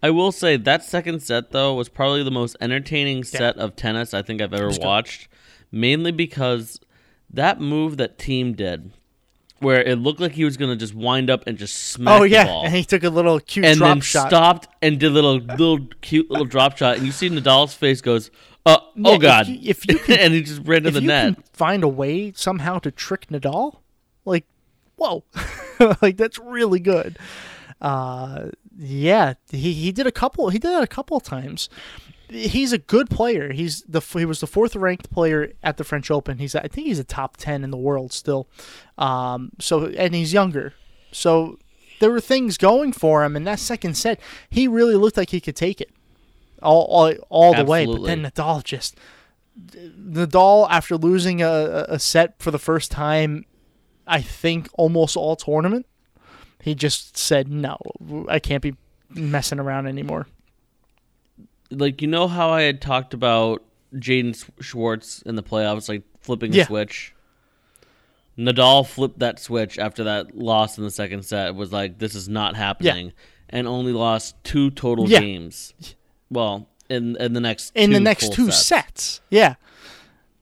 I will say that second set though was probably the most entertaining set of tennis I think I've ever watched, mainly because that move that Thiem did where it looked like he was gonna just wind up and just smack Oh the yeah, ball. *laughs* and he took a little cute and drop then shot. stopped and did a little little cute little drop shot, and you see Nadal's face goes, uh, Yeah, "Oh if God!" you- if you can- *laughs* and he just ran to if the net. find a way somehow to trick Nadal, like, whoa, *laughs* like that's really good. Uh, yeah, he, he did a couple. He did that a couple of times. He's a good player. He's the he was the fourth ranked player at the French Open. He's I think he's a top ten in the world still. Um, so and he's younger, so there were things going for him. In that second set, he really looked like he could take it all all, all the way. But then Nadal just Nadal, after losing a, a set for the first time, I think almost all tournament, he just said, "No, I can't be messing around anymore." like you know how I had talked about Jaden Schwartz in the playoffs, like flipping Yeah. a switch. Nadal flipped that switch after that loss in the second set. It was like this is not happening, and only lost two total Yeah. games. Well, in in the next In the two next two sets. sets, yeah,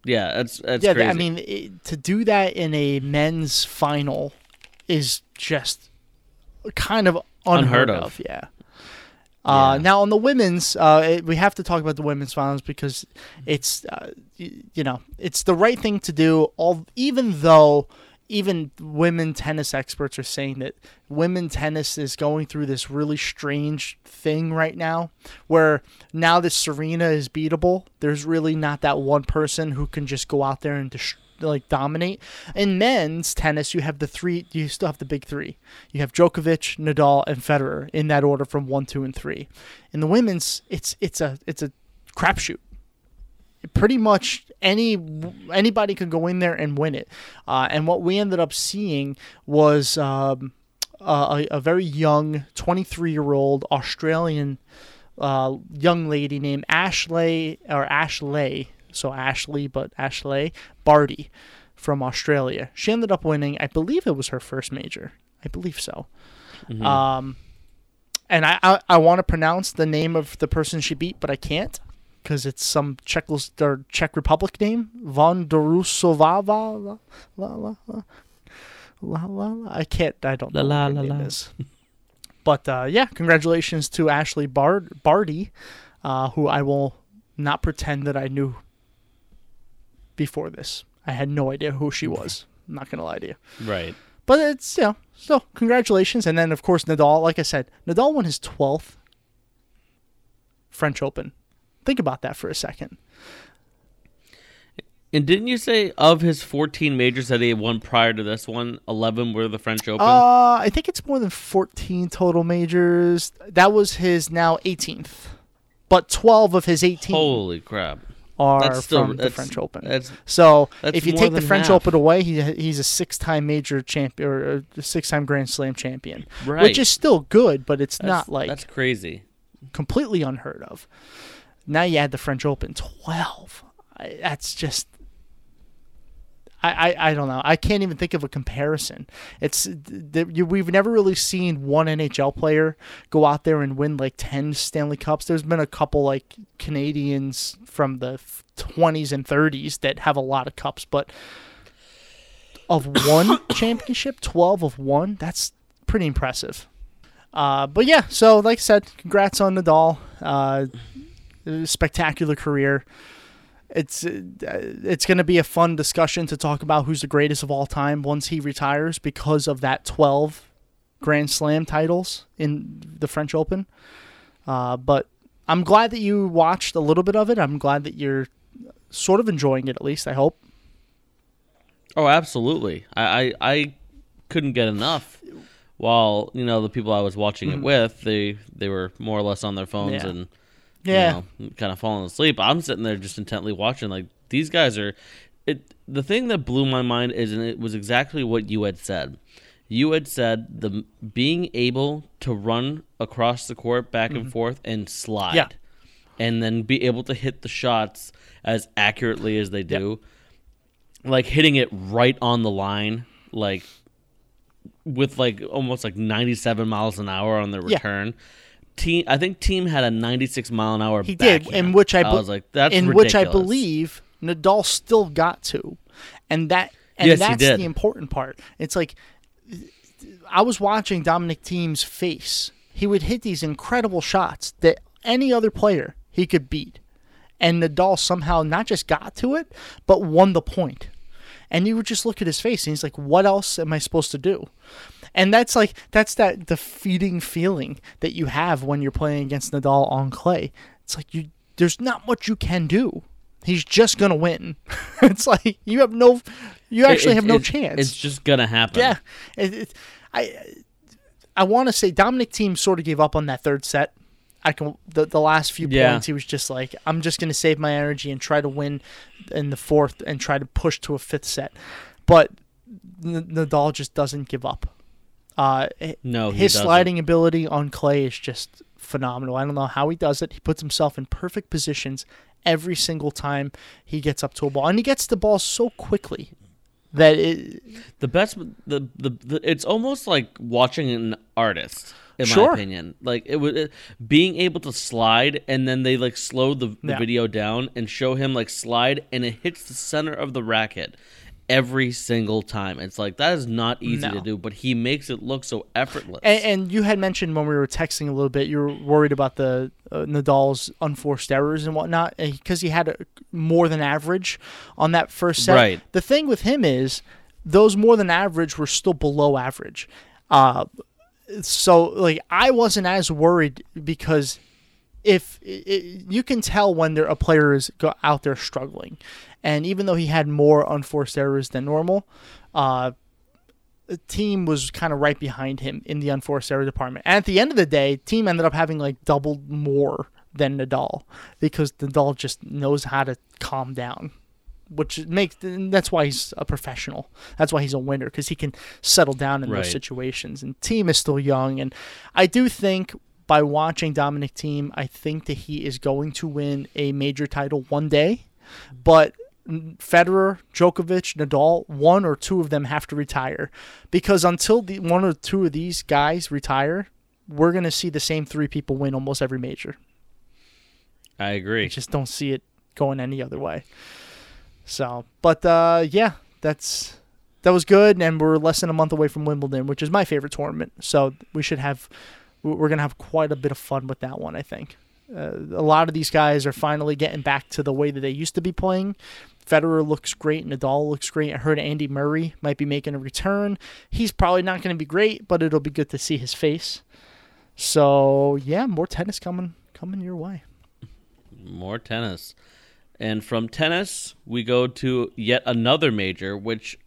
Yeah, that's that's yeah. crazy. I mean, it, to do that in a men's final is just kind of unheard, Unheard of. of. Yeah. Uh, Yeah. Now on the women's, uh, it, we have to talk about the women's finals because it's, uh, y- you know, it's the right thing to do. All even though even women tennis experts are saying that women tennis is going through this really strange thing right now, where now that Serena is beatable, there's really not that one person who can just go out there and dis- like dominate. In men's tennis, you have the three. You still have the big three. You have Djokovic, Nadal, and Federer in that order from one, two, and three. In the women's, it's it's a it's a crapshoot. Pretty much any anybody could go in there and win it. Uh, and what we ended up seeing was um, a, a very young, 23 year old Australian uh, young lady named Ashley or Ashley, so Ashley, but Ashleigh Barty from Australia. She ended up winning. I believe it was her first major. I believe so. Um, and I I, I want to pronounce the name of the person she beat, but I can't because it's some Czech or Czech Republic name. Von Dorusovava. La, la, la, la, la, la. I can't. I don't know La, what la, name la. is. But uh, yeah, congratulations to Ashleigh Bard Barty, uh, who I will not pretend that I knew before this. I had no idea who she was. I'm not gonna lie to you. right. But it's you know, so congratulations. And then of course Nadal, like I said, Nadal won his twelfth French Open. Think about that for a second. And didn't you say of his 14 majors that he had won prior to this one, 11 were the French Open? Uh, I think it's more than 14 total majors. That was his now 18th. But 12 of his 18 Holy crap. are That's still from the French Open. That's So that's if you take the French half. Open away, he, he's a six-time major champion or a six-time Grand Slam champion, right. which is still good, but it's That's- not like That's crazy. completely unheard of. Now you add the French Open, twelve. I, that's just. I, I, I don't know. I can't even think of a comparison. It's th- you, we've never really seen one NHL player go out there and win like ten Stanley Cups. There's been a couple like Canadians from the 20s and 30s that have a lot of cups, but of *coughs* one championship, 12 of one, that's pretty impressive. Uh, but yeah, so like I said, congrats on Nadal. Uh, spectacular career. It's uh, it's going to be a fun discussion to talk about who's the greatest of all time once he retires because of that 12 Grand Slam titles in the French Open. Uh, but I'm glad that you watched a little bit of it. I'm glad that you're sort of enjoying it at least. I hope. Oh, absolutely. I, I, I couldn't get enough. While you know the people I was watching it with, they they were more or less on their phones Mm-hmm. Yeah. and Yeah. you know, kind of falling asleep. I'm sitting there just intently watching. Like these guys are. It the thing that blew my mind is, and it was exactly what you had said. You had said the being able to run across the court back and forth and slide, Mm-hmm. Yeah. and then be able to hit the shots as accurately as they do, like hitting it right on the line, like with like almost like 97 miles an hour on the Yeah. Thiem, I think Thiem had a 96 mile an hour. He did, in which I, be- was like, that's in which I believe Nadal still got to, and that And Yes, that's the important part. It's like I was watching Dominic Thiem's face. He would hit these incredible shots that any other player he could beat. And Nadal somehow not just got to it, but won the point. And you would just look at his face and he's like, What else am I supposed to do? And that's like that's that defeating feeling that you have when you're playing against Nadal on clay. It's like you there's not much you can do. He's just gonna win. *laughs* it's like you have no you actually It- have no chance. It's just gonna happen. Yeah, it, it, I I want to say Dominic Thiem sort of gave up on that third set. I can the the last few Yeah. points he was just like I'm just gonna save my energy and try to win in the fourth and try to push to a fifth set, but Nadal just doesn't give up. Uh, No, his doesn't. sliding ability on clay is just phenomenal. I don't know how he does it. He puts himself in perfect positions every single time he gets up to a ball, and he gets the ball so quickly that it, The best, the, the the it's almost like watching an artist, in Sure. my opinion. Like it was it, being able to slide, and then they like slow the, the Yeah. video down and show him like slide, and it hits the center of the racket every single time. It's like that is not easy to do, but he makes it look so effortless. And, and you had mentioned when we were texting a little bit, you were worried about the uh, Nadal's unforced errors and whatnot because he had a, more than average on that first set. Right. The thing with him is those more than average were still below average. Uh, so like I wasn't as worried because if i i you can tell when there a player is go, out there struggling, and even though he had more unforced errors than normal, uh, the Thiem was kind of right behind him in the unforced error department. And at the end of the day, Thiem ended up having like doubled more than Nadal because Nadal just knows how to calm down, which makes that's why he's a professional. That's why he's a winner because he can settle down in Right. those situations. And Thiem is still young, and I do think by watching Dominic Thiem, I think that he is going to win a major title one day, but. Federer, Djokovic, Nadal, one or two of them have to retire because until the one or two of these guys retire, we're going to see the same three people win almost every major. I agree. I just don't see it going any other way. So, but uh, yeah, that's that was good, and we're less than a month away from Wimbledon, which is my favorite tournament. So we should have we're gonna have quite a bit of fun with that one. I think uh, a lot of these guys are finally getting back to the way that they used to be playing. Federer looks great, Nadal looks great. I heard Andy Murray might be making a return. He's probably not going to be great, but it'll be good to see his face. So yeah, more tennis coming coming your way. More tennis. And from tennis, we go to yet another major, which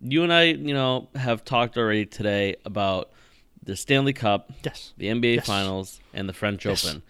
you and I, you know, have talked already today about the Stanley Cup, Yes. the NBA Yes. Finals, and the French Yes. Open.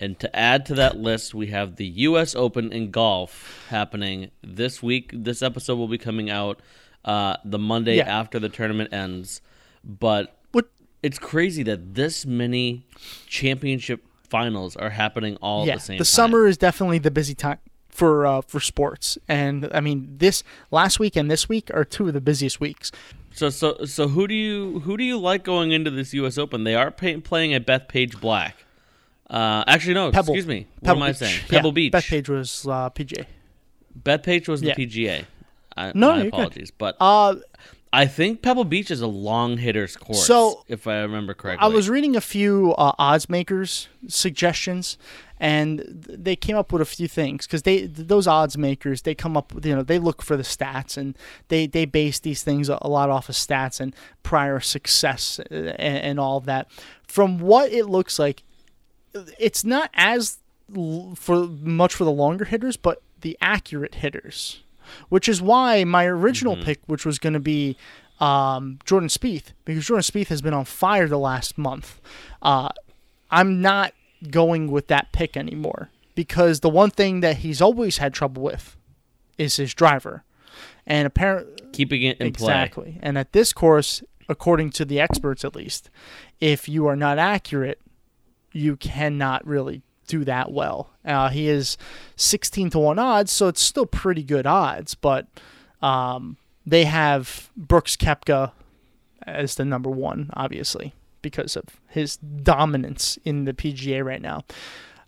And to add to that list, we have the U.S. Open in golf happening this week. This episode will be coming out uh, the Monday Yeah. after the tournament ends. But What it's crazy that this many championship finals are happening all yeah, at the same the time. summer is definitely the busy time for uh, for sports, and I mean this last week and this week are two of the busiest weeks. So so so who do you who do you like going into this U.S. Open? They are pay, playing at Bethpage Black. Uh, actually, no. Pebble. excuse me. What Pebble am I Beach. saying? Yeah, Pebble Beach. Bethpage was uh, PJ. Bethpage was the Yeah. PGA. I, No, my you're good. apologies, but Uh, I think Pebble Beach is a long hitters course. So, if I remember correctly, I was reading a few uh, odds makers suggestions, and they came up with a few things because they those odds makers they come up with you know they look for the stats and they they base these things a lot off of stats and prior success uh, and, and all of that. From what it looks like, it's not as for much for the longer hitters, but the accurate hitters, which is why my original pick, which was going to be um, Jordan Spieth, because Jordan Spieth has been on fire the last month. Uh, I'm not going with that pick anymore because the one thing that he's always had trouble with is his driver, and apparently keeping it in play. Exactly. And at this course, according to the experts at least, if you are not accurate, you cannot really do that well. Uh, he is 16 to 1 odds, so it's still pretty good odds, but um, they have Brooks Koepka as the number one, obviously, because of his dominance in the PGA right now.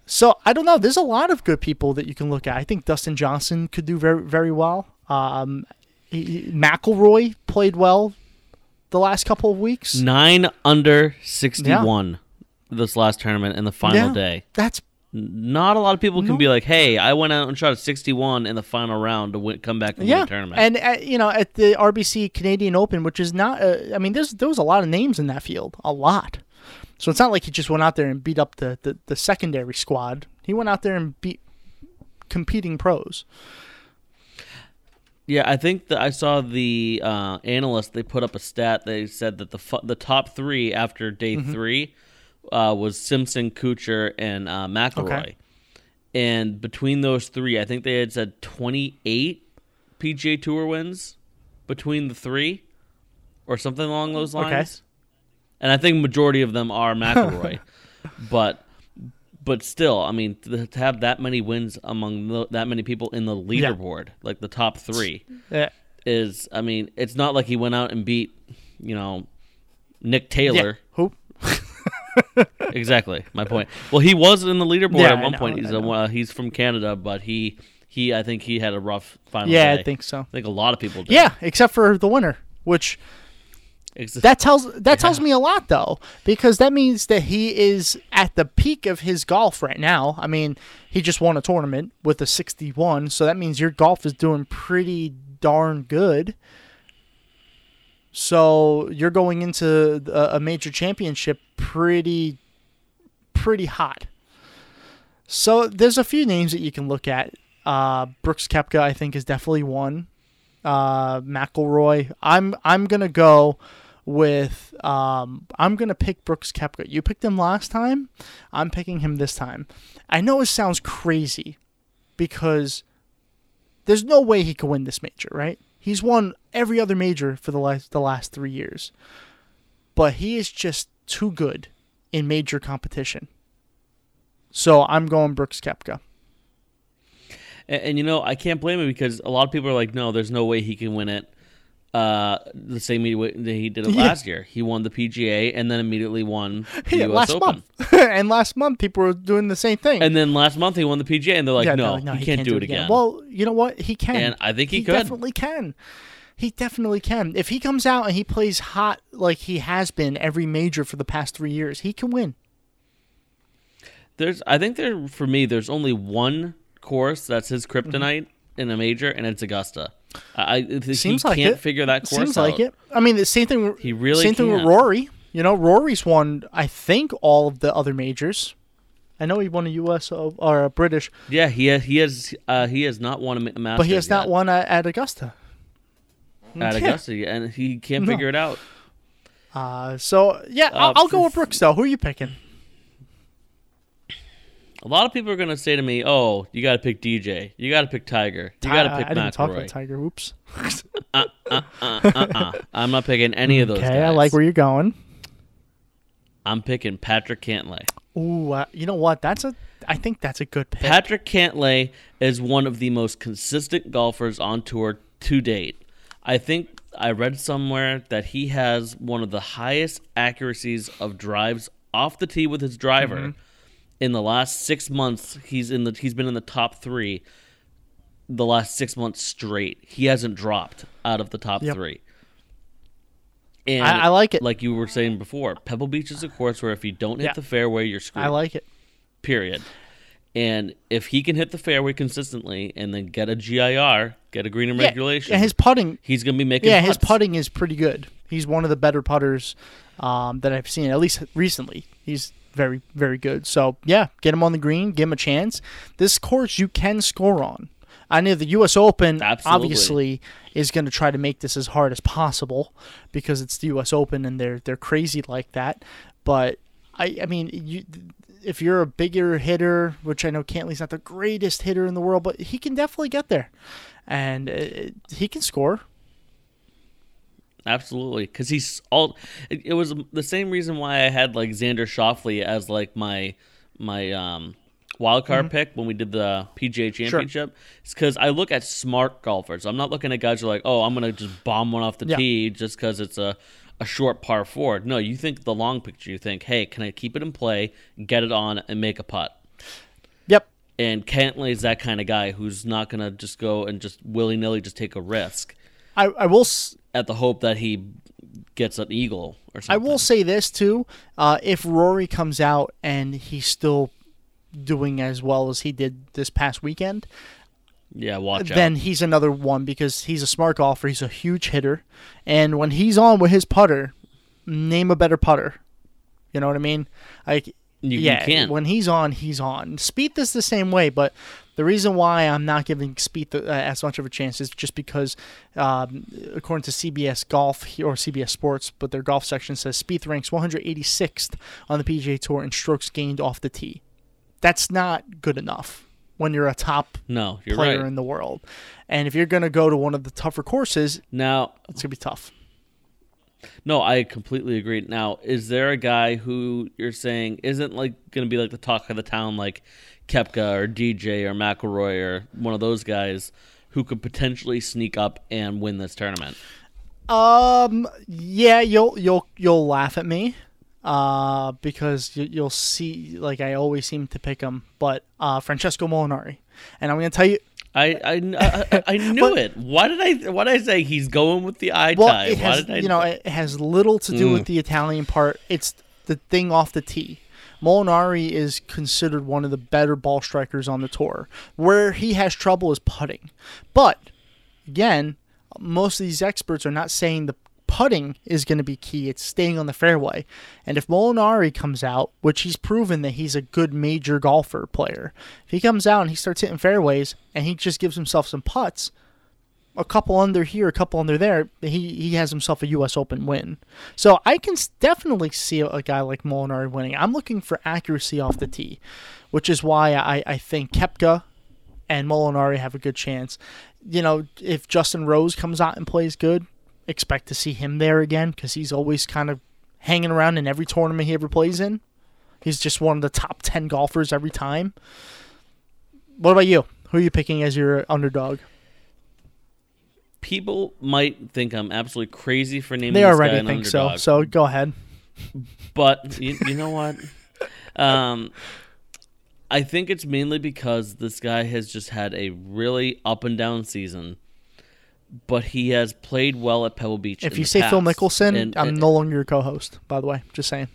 So I don't know. There's a lot of good people that you can look at. I think Dustin Johnson could do very very well. Um, he, McIlroy played well the last couple of weeks. Nine under 61 this last tournament in the final Yeah. day. That's Not a lot of people can No. be like, "Hey, I went out and shot a 61 in the final round to win, come back and win yeah, the tournament." and uh, you know at the RBC Canadian Open, which is not. Uh, I mean, there's there was a lot of names in that field, a lot. So it's not like he just went out there and beat up the the, the secondary squad. He went out there and beat competing pros. Yeah, I think that I saw the uh, analyst. They put up a stat. They said that the fu- the top three after day Mm-hmm. three uh, was Simpson, Kuchar, and uh, McIlroy. Okay. And between those three, I think they had said twenty eight PGA Tour wins between the three, or something along those Okay. lines. And I think majority of them are *laughs* McIlroy, but but still, I mean, to to have that many wins among the, that many people in the Yeah. leaderboard, like the top three Yeah. is I mean, it's not like he went out and beat, you know, Nick Yeah. Taylor. Who? *laughs* exactly, my point. Well, he was in the leaderboard Yeah, at one know, point. He's a, uh, he's from Canada, but he he I think he had a rough final Yeah, day. I think so. I think a lot of people did. Yeah, except for the winner, which that tells that tells me a lot though, because that means that he is at the peak of his golf right now. I mean, he just won a tournament with a 61, so that means your golf is doing pretty darn good. So you're going into a, major championship pretty pretty hot. So there's a few names that you can look at. Uh, Brooks Koepka, I think, is definitely one. Uh, McIlroy. I'm I'm gonna go with um, I'm gonna pick Brooks Koepka. You picked him last time. I'm picking him this time. I know it sounds crazy because there's no way he could win this major, right? He's won every other major for the last the last three years, but he is just too good in major competition. So I'm going Brooks Koepka. and, and you know, I can't blame him because a lot of people are like, no, there's no way he can win it. Uh, the same way that he did it *laughs* Yeah. last year. He won the PGA and then immediately won *laughs* the Yeah, U.S. last Open. month, *laughs* and last month people were doing the same thing. And then last month he won the PGA, and they're like, Yeah, no, they're like, he, can't, do it again. Well, you know what? He can. And I think he could. definitely can. He definitely can. If he comes out and he plays hot like he has been every major for the past three years, he can win. There's, I think there for me, there's only one course that's his kryptonite in a major, and it's Augusta. I, Seems he like can't it. figure that course Seems like it. I mean, the same thing. He really same thing with. Rory. You know, Rory's won. I think all of the other majors. I know he won a U.S. or a British, Yeah, he has, he has uh, he has not won a ma- Masters but he has not won at, at Augusta. at Yeah. Augusta, and he can't No. figure it out. Uh, so yeah, Uh, I'll, I'll go with Brooks though. Who are you picking? A lot of people are gonna say to me, "Oh, you got to pick DJ. You got to pick Tiger. You got to pick I didn't talk about Tiger. Oops. Uh-uh. I'm not picking any of those Okay, guys. I like where you're going. I'm picking Patrick Cantlay. Ooh, uh, you know what? That's a. I think that's a good pick. Patrick Cantlay is one of the most consistent golfers on tour to date. I think I read somewhere that he has one of the highest accuracies of drives off the tee with his driver. Mm-hmm. In the last six months, he's in the he's been in the top three. The last six months straight, he hasn't dropped out of the top Yep. three. And I- I like it. Like you were saying before, Pebble Beach is a course where if you don't hit Yeah. the fairway, you're screwed I like it. period. And if he can hit the fairway consistently and then get a GIR, get a green in Yeah, regulation, and his putting. he's gonna be making. Yeah, his putting is pretty good. He's one of the better putters um, that I've seen, at least recently. He's very, very good. So yeah, get him on the green, give him a chance. This course you can score on. I know the U.S. Open Absolutely. obviously is going to try to make this as hard as possible because it's the U.S. Open and they're they're crazy like that. But I, I mean, you, if you're a bigger hitter, which I know Cantlay's not the greatest hitter in the world, but he can definitely get there, and uh, he can score. Absolutely, because he's all. It, it was the same reason why I had like Xander Schauffele as like my my um wild card pick when we did the PGA Championship. It's because I look at smart golfers. I'm not looking at guys who are like, oh, I'm gonna just bomb one off the Yeah. tee just because it's a a short par four. No, you think the long picture. You think, hey, can I keep it in play, get it on, and make a putt? Yep. And Cantlay is that kind of guy who's not gonna just go and just willy nilly just take a risk. I, I will s- at the hope that he gets an eagle or something. I will say this too: uh, if Rory comes out and he's still doing as well as he did this past weekend, Yeah, watch then out. he's another one because he's a smart golfer. He's a huge hitter, and when he's on with his putter, name a better putter. You know what I mean? Like, You, yeah, you when he's on, he's on. Spieth is the same way, but the reason why I'm not giving Spieth the, uh, as much of a chance is just because, um, according to CBS Golf or CBS Sports, but their golf section says Spieth ranks 186th on the PGA Tour in strokes gained off the tee. That's not good enough when you're a top no, you're player right. in the world. And if you're going to go to one of the tougher courses, now, it's going to be tough. no, I completely agree. Now, is there a guy who you're saying isn't like going to be like the talk of the town, like Koepka or DJ or McIlroy or one of those guys who could potentially sneak up and win this tournament? Um, yeah, you'll you'll you'll laugh at me, uh, because you, you'll see like I always seem to pick him, but uh, Francesco Molinari, and I'm going to tell you, I I, I, I *laughs* knew But- it. Why did I why did I say he's going with the eye well, tie? it has did I, you know it has little to do Mm. with the Italian part. It's the thing off the tee. Molinari is considered one of the better ball strikers on the tour. Where he has trouble is putting, but again, most of these experts are not saying the putting is going to be key. It's staying on the fairway. And if Molinari comes out, which he's proven that he's a good major golfer player, if he comes out and he starts hitting fairways and he just gives himself some putts, a couple under here, a couple under there, he he has himself a U.S. Open win. So I can definitely see a, guy like Molinari winning. I'm looking for accuracy off the tee, which is why I, I think Koepka and Molinari have a good chance. You know, if Justin Rose comes out and plays good, expect to see him there again because he's always kind of hanging around in every tournament he ever plays in. He's just one of the top 10 golfers every time. What about you? Who are you picking as your underdog? People might think I'm absolutely crazy for naming They already think underdog. so. So go ahead. But you, you know what? *laughs* Um, I think it's mainly because this guy has just had a really up and down season, but he has played well at Pebble Beach. If you say Phil past. Mickelson, and, I'm and, no longer your co-host. By the way, just saying.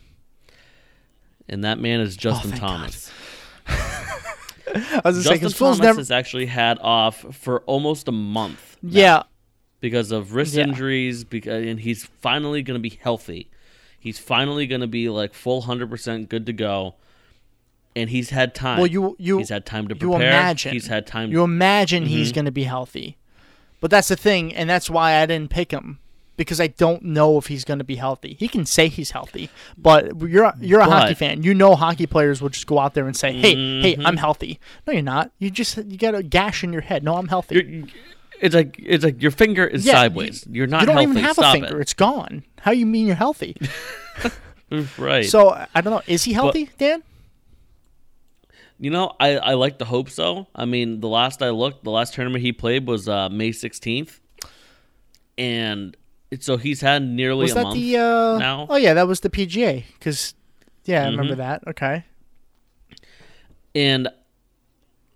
and that man is Justin thank God. Thomas. *laughs* I was just saying Justin Phil's Thomas never. has actually had off for almost a month. now Yeah, because of wrist Yeah. injuries, because and he's finally going to be healthy. He's finally going to be like full hundred percent good to go, and he's had time. Well, you you he's had time to prepare. you imagine he's had time. you imagine he's Mhm. going to be healthy, but that's the thing, and that's why I didn't pick him because I don't know if he's going to be healthy. He can say he's healthy, but you're you're a hockey fan. You know hockey players will just go out there and say, "Hey, hey, Mhm. I'm healthy." No, you're not. You just you got a gash in your head. No, I'm healthy. You're- it's like it's like your finger is Yeah, sideways. You, are not you don't healthy. even have Stop a finger. It's gone. How you mean you're healthy? *laughs* *laughs* Right. So I don't know. Is he healthy, Dan? you know, I I like to hope so. I mean, the last I looked, the last tournament he played was uh, May sixteenth, and so he's had nearly Was a that month the? Uh, now. Oh yeah, that was the PGA. Because yeah, I remember Mhm. that. Okay. And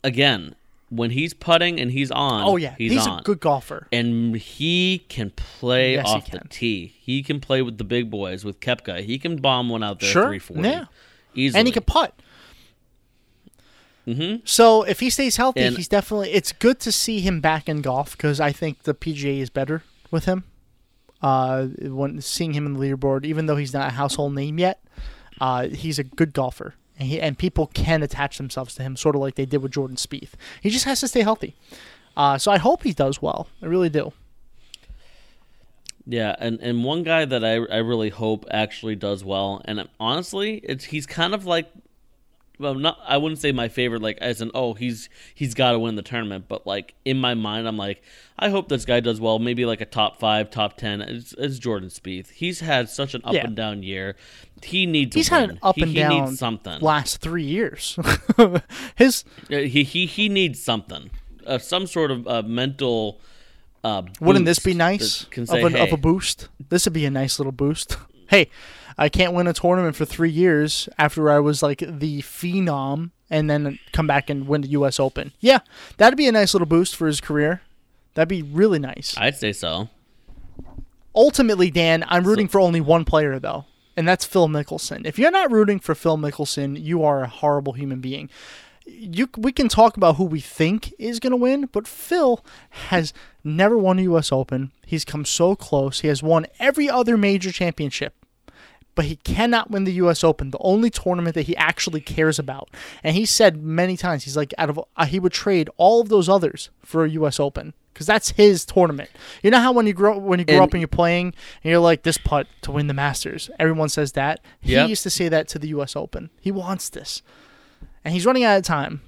again, when he's putting and he's on, Oh yeah, he's, he's, on. a good golfer. and he can play Yes, off the tee. He can play with the big boys with Koepka. He can bomb one out there Sure, 340 yeah. easily. and he can putt. hmm So if he stays healthy, And- he's definitely. It's good to see him back in golf because I think the PGA is better with him. Uh, when seeing him in the leaderboard, even though he's not a household name yet, uh, he's a good golfer, and he, and people can attach themselves to him, sort of like they did with Jordan Spieth. He just has to stay healthy. Uh, so I hope he does well. I really do. Yeah, and, and one guy that I, I really hope actually does well, and honestly, it's he's kind of like, well, not I wouldn't say my favorite, like as in oh he's he's got to win the tournament, but like in my mind I'm like I hope this guy does well, maybe like a top five, top ten. It's, it's Jordan Spieth. He's had such an up Yeah. and down year. He needs. He's had an up he, and he down something. last three years. *laughs* His Uh, He he he needs something, uh, some sort of uh, mental. Uh, Wouldn't this be nice Can of, say, an, of a boost? This would be a nice little boost. *laughs* Hey, I can't win a tournament for three years after I was like the phenom and then come back and win the U.S. Open. Yeah, that'd be a nice little boost for his career. That'd be really nice. I'd say so. Ultimately, Dan, I'm rooting for only one player though, and that's Phil Mickelson. If you're not rooting for Phil Mickelson, you are a horrible human being. You, we can talk about who we think is going to win, but Phil has never won a U.S. Open. He's come so close. He has won every other major championship but he cannot win the U.S. Open, the only tournament that he actually cares about. And he said many times, he's like, out of uh, he would trade all of those others for a U.S. Open because that's his tournament. You know how when you grow when you grow And- up and you're playing and you're like this putt to win the Masters, everyone says that. He Yep. used to say that to the U.S. Open. He wants this, and he's running out of time.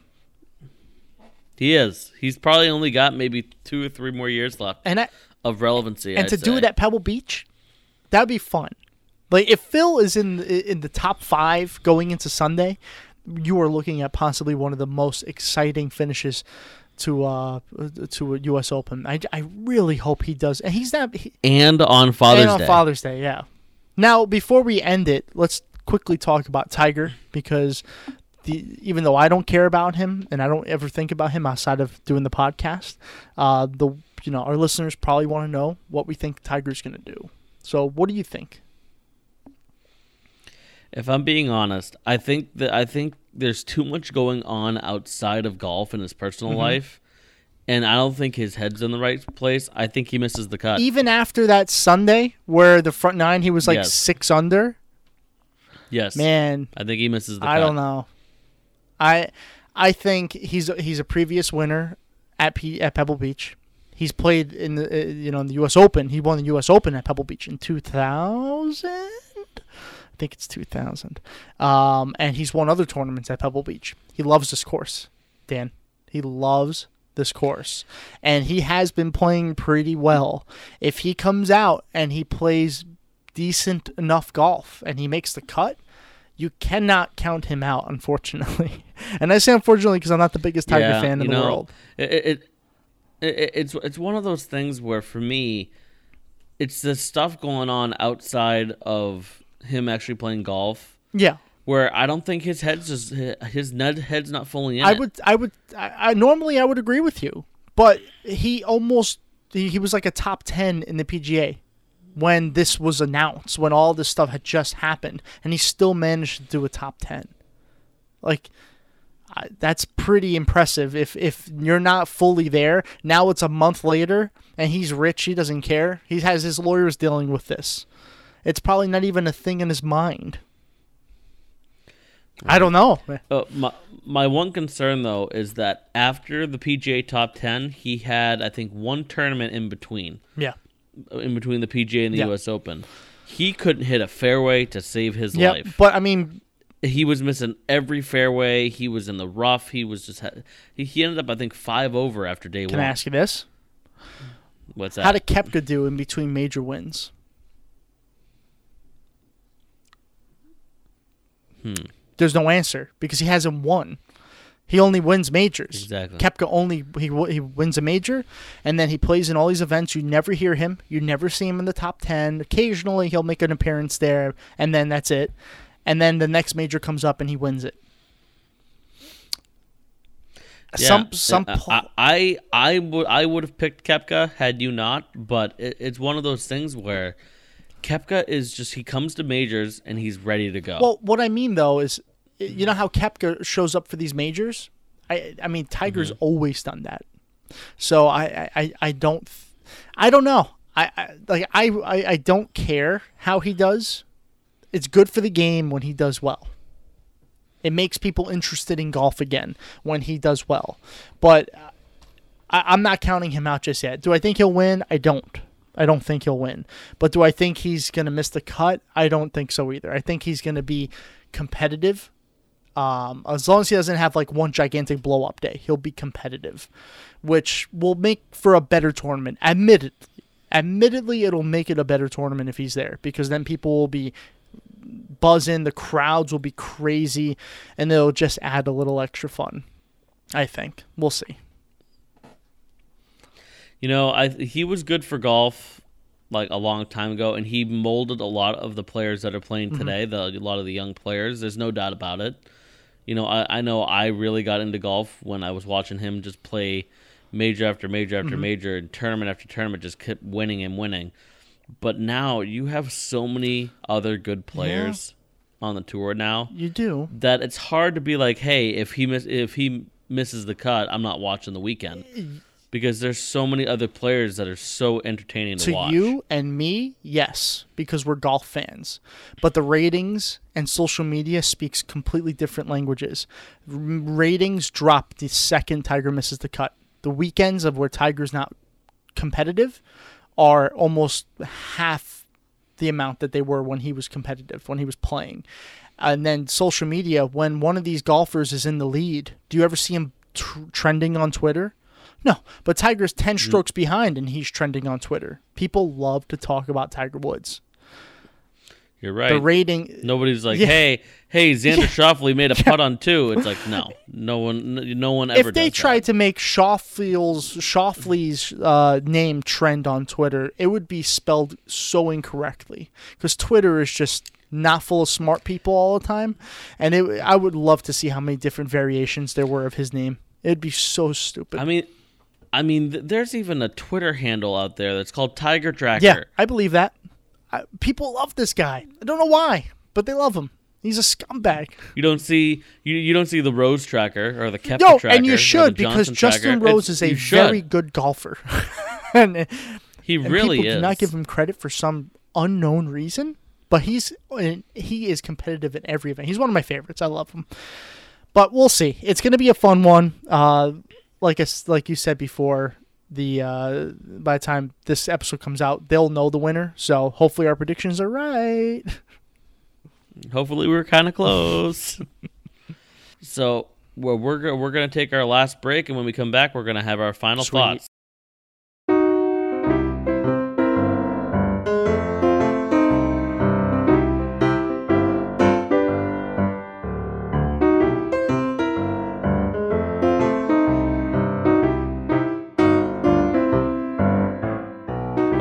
He is. He's probably only got maybe two or three more years left And I, of relevancy. and I'd to do it at Pebble Beach, that'd be fun. Like if Phil is in in the top five going into Sunday, you are looking at possibly one of the most exciting finishes to uh to a U.S. Open. I, I really hope he does, and he's not. He, and on Father's and on Day. Father's Day, yeah. Now before we end it, let's quickly talk about Tiger because the even though I don't care about him and I don't ever think about him outside of doing the podcast, uh, the you know our listeners probably want to know what we think Tiger's going to do. So what do you think? If I'm being honest, I think that I think there's too much going on outside of golf in his personal Mm-hmm. life, and I don't think his head's in the right place. I think he misses the cut. Even after that Sunday where the front nine he was like Yes. six under, yes, man, I think he misses the I cut. don't know. I I think he's he's a previous winner at P, at Pebble Beach. He's played in the uh, you know in the U.S. Open. He won the U.S. Open at Pebble Beach in 2000. Think it's 2000. Um, and he's won other tournaments at Pebble Beach. He loves this course, Dan. He loves this course, and he has been playing pretty well. If he comes out and he plays decent enough golf and he makes the cut, you cannot count him out, unfortunately. *laughs* And I say unfortunately because I'm not the biggest Tiger Yeah, fan in the know, world. It, it, it it's it's one of those things where for me, it's the stuff going on outside of him actually playing golf. Yeah, Where I don't think his head's just his nut head's not fully in I it. would, I would, I, I normally I would agree with you, but he almost he, he was like a top ten in the PGA when this was announced, when all this stuff had just happened, and he still managed to do a top ten. Like I- that's pretty impressive. If if you're not fully there, now it's a month later, and he's rich. He doesn't care. He has his lawyers dealing with this. It's probably not even a thing in his mind. I don't know. Uh, my my one concern though is that after the PGA Top Ten, he had I think one tournament in between, Yeah. in between the PGA and the Yeah. U.S. Open. He couldn't hit a fairway to save his Yeah, life. but I mean, He was missing every fairway. He was in the rough. He was just ha- he, he ended up I think five over after day can one. Can I ask you this? What's that? How did Koepka do in between major wins? Hmm. There's no answer because he hasn't won. He only wins majors. Exactly. Koepka only he he wins a major, and then he plays in all these events. You never hear him. You never see him in the top ten. Occasionally he'll make an appearance there, and then that's it. And then the next major comes up and he wins it. Yeah, Some some uh, pl- I I would I would have picked Koepka had you not, but it, it's one of those things where Koepka is just he comes to majors and he's ready to go. Well, what I mean though is, you know how Koepka shows up for these majors. I I mean Tiger's Mm-hmm. always done that. So I I, I- I don't I don't know. I, I like I, I I don't care how he does. It's good for the game when he does well. It makes people interested in golf again when he does well. But I, I'm not counting him out just yet. Do I think he'll win? I don't. I don't think he'll win. But do I think he's going to miss the cut? I don't think so either. I think he's going to be competitive. Um, as long as he doesn't have like one gigantic blow up day, he'll be competitive, which will make for a better tournament. Admittedly, admittedly, it'll make it a better tournament if he's there because then people will be buzzing, the crowds will be crazy, and it'll just add a little extra fun. I think we'll see. You know, I he was good for golf like a long time ago, and he molded a lot of the players that are playing Mm-hmm. today. The a lot of the young players. There's no doubt about it. You know, I, I know I really got into golf when I was watching him just play major after major after Mm-hmm. major, and tournament after tournament, just kept winning and winning. But now you have so many other good players on the tour now You do. that it's hard to be like, hey, if he miss if he misses the cut, I'm not watching the weekend because there's so many other players that are so entertaining to, to watch. you and me, yes, because we're golf fans. But the ratings and social media speaks completely different languages. R- ratings drop the second Tiger misses the cut. The weekends of where Tiger's not competitive are almost half the amount that they were when he was competitive, when he was playing. And then social media, when one of these golfers is in the lead, do you ever see him tr- trending on Twitter? No, but Tiger's 10 strokes behind and he's trending on Twitter. People love to talk about Tiger Woods. You're right. The rating Nobody's like, Yeah. hey, hey, Xander *laughs* Schauffele made a putt on two. It's like, *laughs* no, no one, no one ever. if they tried that. to make Shoffley's Schauffele's uh, name trend on Twitter, it would be spelled so incorrectly because Twitter is just not full of smart people all the time, and it, I would love to see how many different variations there were of his name. It'd be so stupid. I mean, I mean, th- there's even a Twitter handle out there that's called Tiger Tracker. yeah, I believe that. I, people love this guy. I don't know why, but they love him. He's a scumbag. You don't see you, you don't see the Rose Tracker or the Koepka No, Tracker. and you should because Justin Tracker. Rose It's- is a very good golfer, *laughs* and, he and really people is. do not give him credit for some unknown reason. But he's he is competitive in every event. He's one of my favorites. I love him. But we'll see. It's going to be a fun one. Uh, like I like you said before, the uh, by the time this episode comes out, they'll know the winner. So hopefully our predictions are right. *laughs* Hopefully, we were kind of close. *laughs* so, well, we're we're gonna take our last break, and when we come back, we're gonna have our final Sweet. thoughts.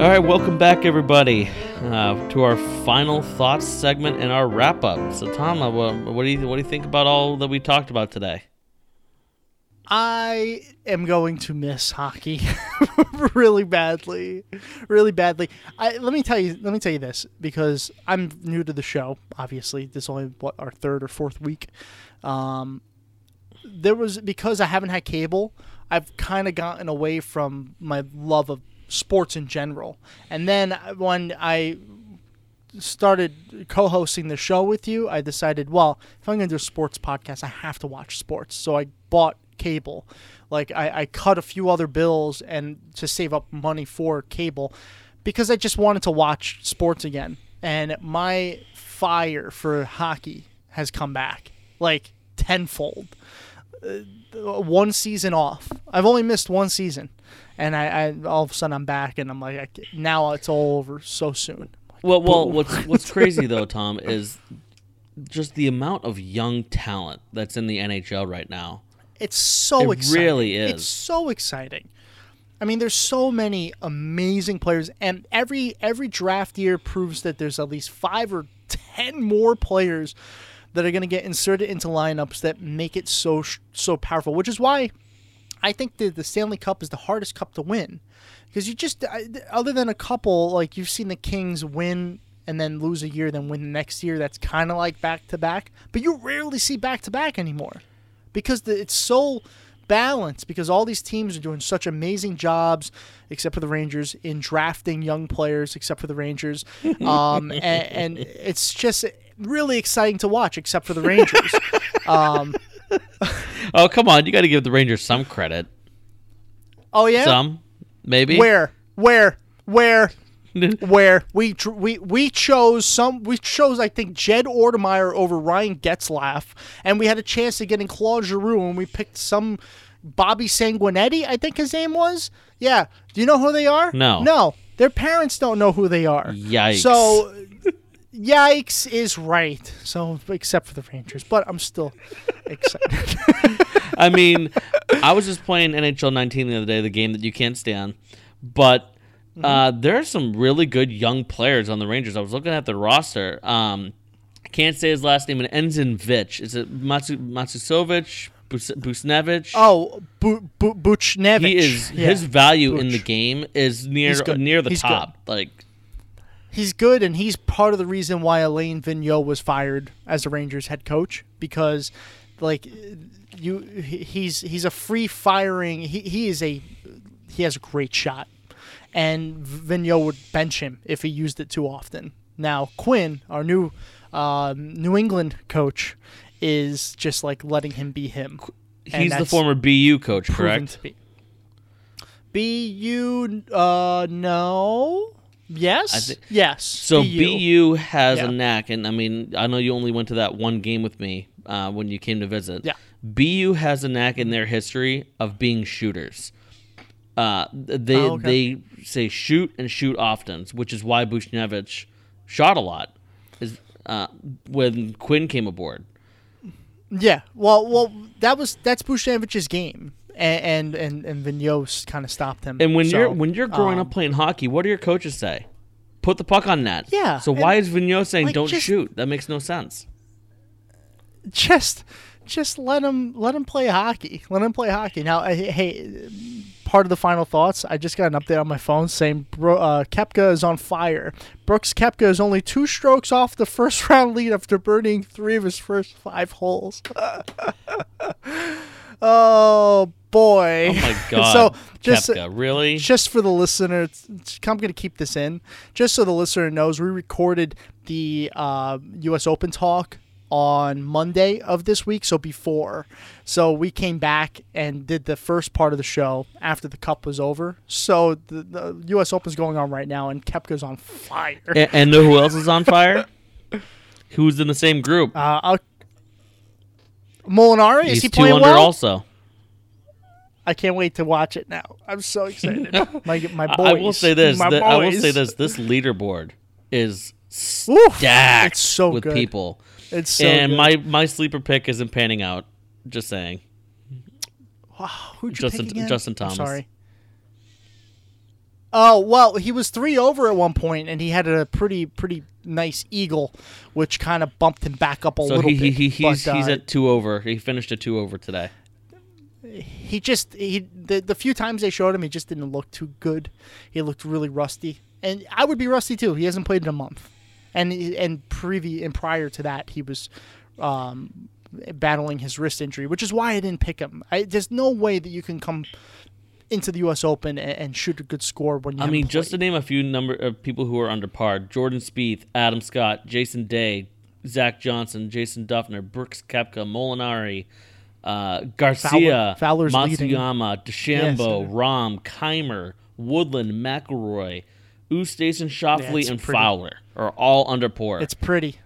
All right, welcome back, everybody, uh, to our final thoughts segment and our wrap up. So, Tom, uh, what, do you what do you think about all that we talked about today? I am going to miss hockey *laughs* really badly, really badly. I let me tell you, let me tell you this because I'm new to the show. Obviously, this is only what our third or fourth week. Um, there was because I haven't had cable. I've kind of gotten away from my love of sports in general, and then when I started co-hosting the show with you, I decided, well, if I'm going to do a sports podcast, I have to watch sports. So I bought cable. Like I, I cut a few other bills and to save up money for cable because I just wanted to watch sports again. And my fire for hockey has come back like tenfold. Uh, one season off. I've only missed one season, and I, I all of a sudden I'm back, and I'm like, I, now it's all over so soon. Well, well, Boo. what's what's crazy though, Tom, is just the amount of young talent that's in the NHL right now. It's so It exciting. really is. It's so exciting. I mean, there's so many amazing players, and every every draft year proves that there's at least five or ten more players that are going to get inserted into lineups that make it so so powerful. Which is why I think the the Stanley Cup is the hardest cup to win. Because you just other than a couple like you've seen the Kings win and then lose a year, then win the next year. That's kind of like back to back, but you rarely see back to back anymore. Because the, it's so balanced because all these teams are doing such amazing jobs except for the rangers in drafting young players except for the rangers. *laughs* Um, and, and it's just really exciting to watch except for the rangers. *laughs* Um, *laughs* Oh, come on, you got to give the Rangers some credit. oh yeah Some, maybe. where where where *laughs* where we we we chose some we chose I think Jed Ortmeyer over Ryan Getzlaf, and we had a chance to get in Claude Giroux, and we picked some Bobby Sanguinetti, I think his name was. Yeah, do you know who they are? No. no, their parents don't know who they are. Yikes. So. Yikes is right. So, except for the Rangers, but I'm still excited. *laughs* I mean, I was just playing NHL 19 the other day, the game that you can't stand, but Mm-hmm. uh, there are some really good young players on the Rangers. I was looking at the roster. Um, I can't say his last name. It ends in Vich. Is it Matsu, Matsusovich? Bus- Busnevich. Oh, Bu- Bu- Buchnevich. he is Yeah. his value in the game is near near the He's top. Like he's good, and he's part of the reason why Alain Vigneault was fired as the Rangers head coach because, like, you he's he's a free firing. He he is a he has a great shot, and Vigneault would bench him if he used it too often. Now Quinn, our new um, New England coach, is just like letting him be him. He's the former BU coach, correct? be. BU, uh, no. Yes. I thi- yes. So BU, has Yeah. a knack, and I mean, I know you only went to that one game with me uh, when you came to visit. Yeah. BU has a knack in their history of being shooters. Uh, they Oh, okay. they say shoot and shoot often, which is why Buchnevich shot a lot. Is uh, when Quinn came aboard. Yeah. Well, well, that was that's Buchnevich's game, and and and, Vigneault kind of stopped him. And when So, you're when you're growing um, up playing hockey, what do your coaches say? Put the puck on net. Yeah, So why is Vigneault saying like, don't just- shoot? That makes no sense. just just let him let him play hockey. *laughs* Let him play hockey. Now, hey, part of the final thoughts. I just got an update on my phone saying Bro, uh, Koepka is on fire. Brooks Koepka is only two strokes off the first *laughs* round lead after burning three of his first five holes. *laughs* oh boy! Oh my *laughs* god. so just Koepka, really? just for the listener, it's- I'm going to keep this in. Just so the listener knows, we recorded the uh, U.S. Open talk on Monday of this week, so before. So we came back and did the first part of the show after the Cup was over. So the, the U.S. Open's going on right now, and Koepka's on fire. and, and know who else is on fire? Who's in the same group? Uh, Molinari, is he playing under well? also. I can't wait to watch it now. I'm so excited. *laughs* my my boys. I will say this. That- I will say this. This leaderboard is Oof, stacked it's so with good. people. It's so and good. my my sleeper pick isn't panning out. Just saying. Wow, Who'd you Justin- pick again? Justin I'm Thomas. sorry. Oh well, he was three over at one point, and he had a pretty pretty nice eagle, which kind of bumped him back up a So little he, he, bit. he he's but, he's uh, at two over. He finished at two over today. He just he the, the few times they showed him, he just didn't look too good. He looked really rusty, and I would be rusty too. He hasn't played in a month, and and previ and prior to that, he was um, battling his wrist injury, which is why I didn't pick him. I, there's no way that you can come into the U.S. Open and, and shoot a good score when you. I mean, just to name a few number of people who are under par: Jordan Spieth, Adam Scott, Jason Day, Zach Johnson, Jason Dufner, Brooks Koepka, Molinari, uh, Garcia, Fowler's leading. Matsuyama, DeChambeau, Yes. Rahm, Kaymer, Woodland, McIlroy, Oosthuizen, Schauffele, it's and pretty. Fowler are all under par. It's pretty.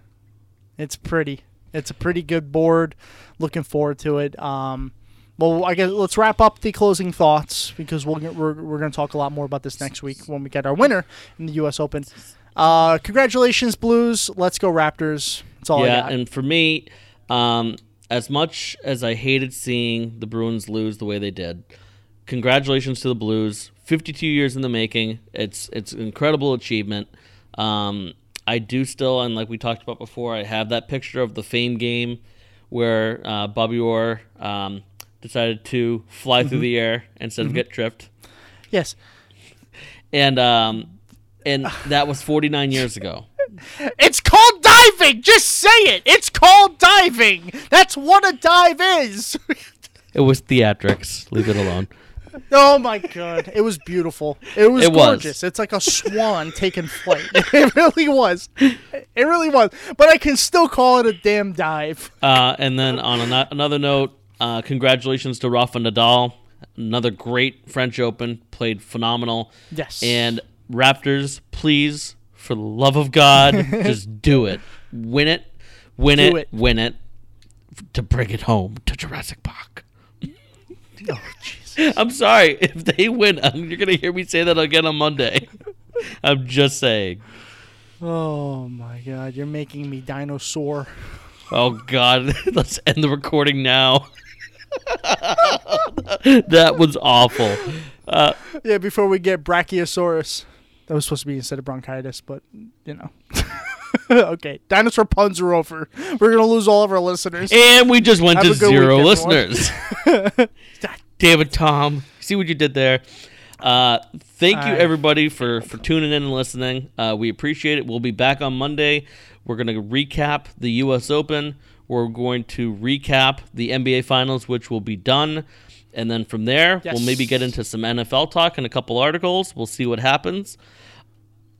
It's pretty. It's a pretty good board. Looking forward to it. Um, well, I guess let's wrap up the closing thoughts because we'll, we're we're going to talk a lot more about this next week when we get our winner in the U.S. Open. Uh, congratulations, Blues. Let's go Raptors. That's all I yeah, and for me, um, as much as I hated seeing the Bruins lose the way they did, congratulations to the Blues. 52 years in the making. It's it's an incredible achievement. Um, I do still, and like we talked about before, I have that picture of the Fame game where uh, Bobby Orr um, decided to fly through the air instead of get tripped, yes, and um, and that was 49 years ago. *laughs* it's called diving. Just say it. It's called diving. That's what a dive is. It was theatrics. Leave it alone. Oh my god, it was beautiful. It was It was. gorgeous. It's like a swan taking flight. *laughs* It really was. It really was. But I can still call it a damn dive. Uh, and then on ano- another note, uh, congratulations to Rafa Nadal. Another great French Open. Played phenomenal. Yes. And Raptors, please, for the love of God, *laughs* just do it. Win it. Win it, it. Win it. To bring it home to Jurassic Park. *laughs* Oh jeez. I'm sorry. *laughs* If they win, um, you're going to hear me say that again on Monday. *laughs* I'm just saying. Oh my god, you're making me dinosaur. Oh God, let's end the recording now. that was awful. Uh, Yeah, before we get Brachiosaurus. That was supposed to be instead of bronchitis, but you know. *laughs* okay, dinosaur puns are over. We're gonna lose all of our listeners. And we just went Have to zero week, listeners. *laughs* David Tom, see what you did there. Uh, thank you everybody for for tuning in and listening. Uh, we appreciate it. We'll be back on Monday. We're going to recap the U.S. Open. We're going to recap the NBA Finals, which will be done, and then from there Yes. we'll maybe get into some NFL talk and a couple articles. We'll see what happens.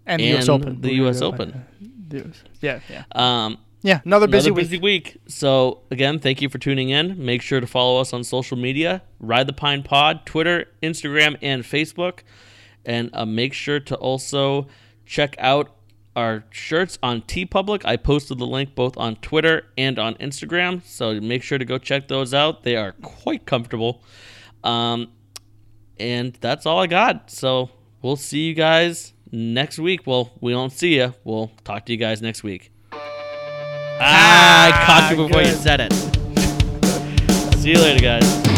and the US Open. the US gonna- Open. Yeah, yeah, Um, yeah. Another busy Another week. busy week. So again, thank you for tuning in. Make sure to follow us on social media: Ride the Pine Pod, Twitter, Instagram, and Facebook. And uh, make sure to also check out our shirts on T TeePublic. I posted the link both on Twitter and on Instagram, so make sure to go check those out. They are quite comfortable. Um, and that's all I got. So we'll see you guys next week. Well, we don't see you. We'll talk to you guys next week. Ah, I caught you before you said it. See you later, guys.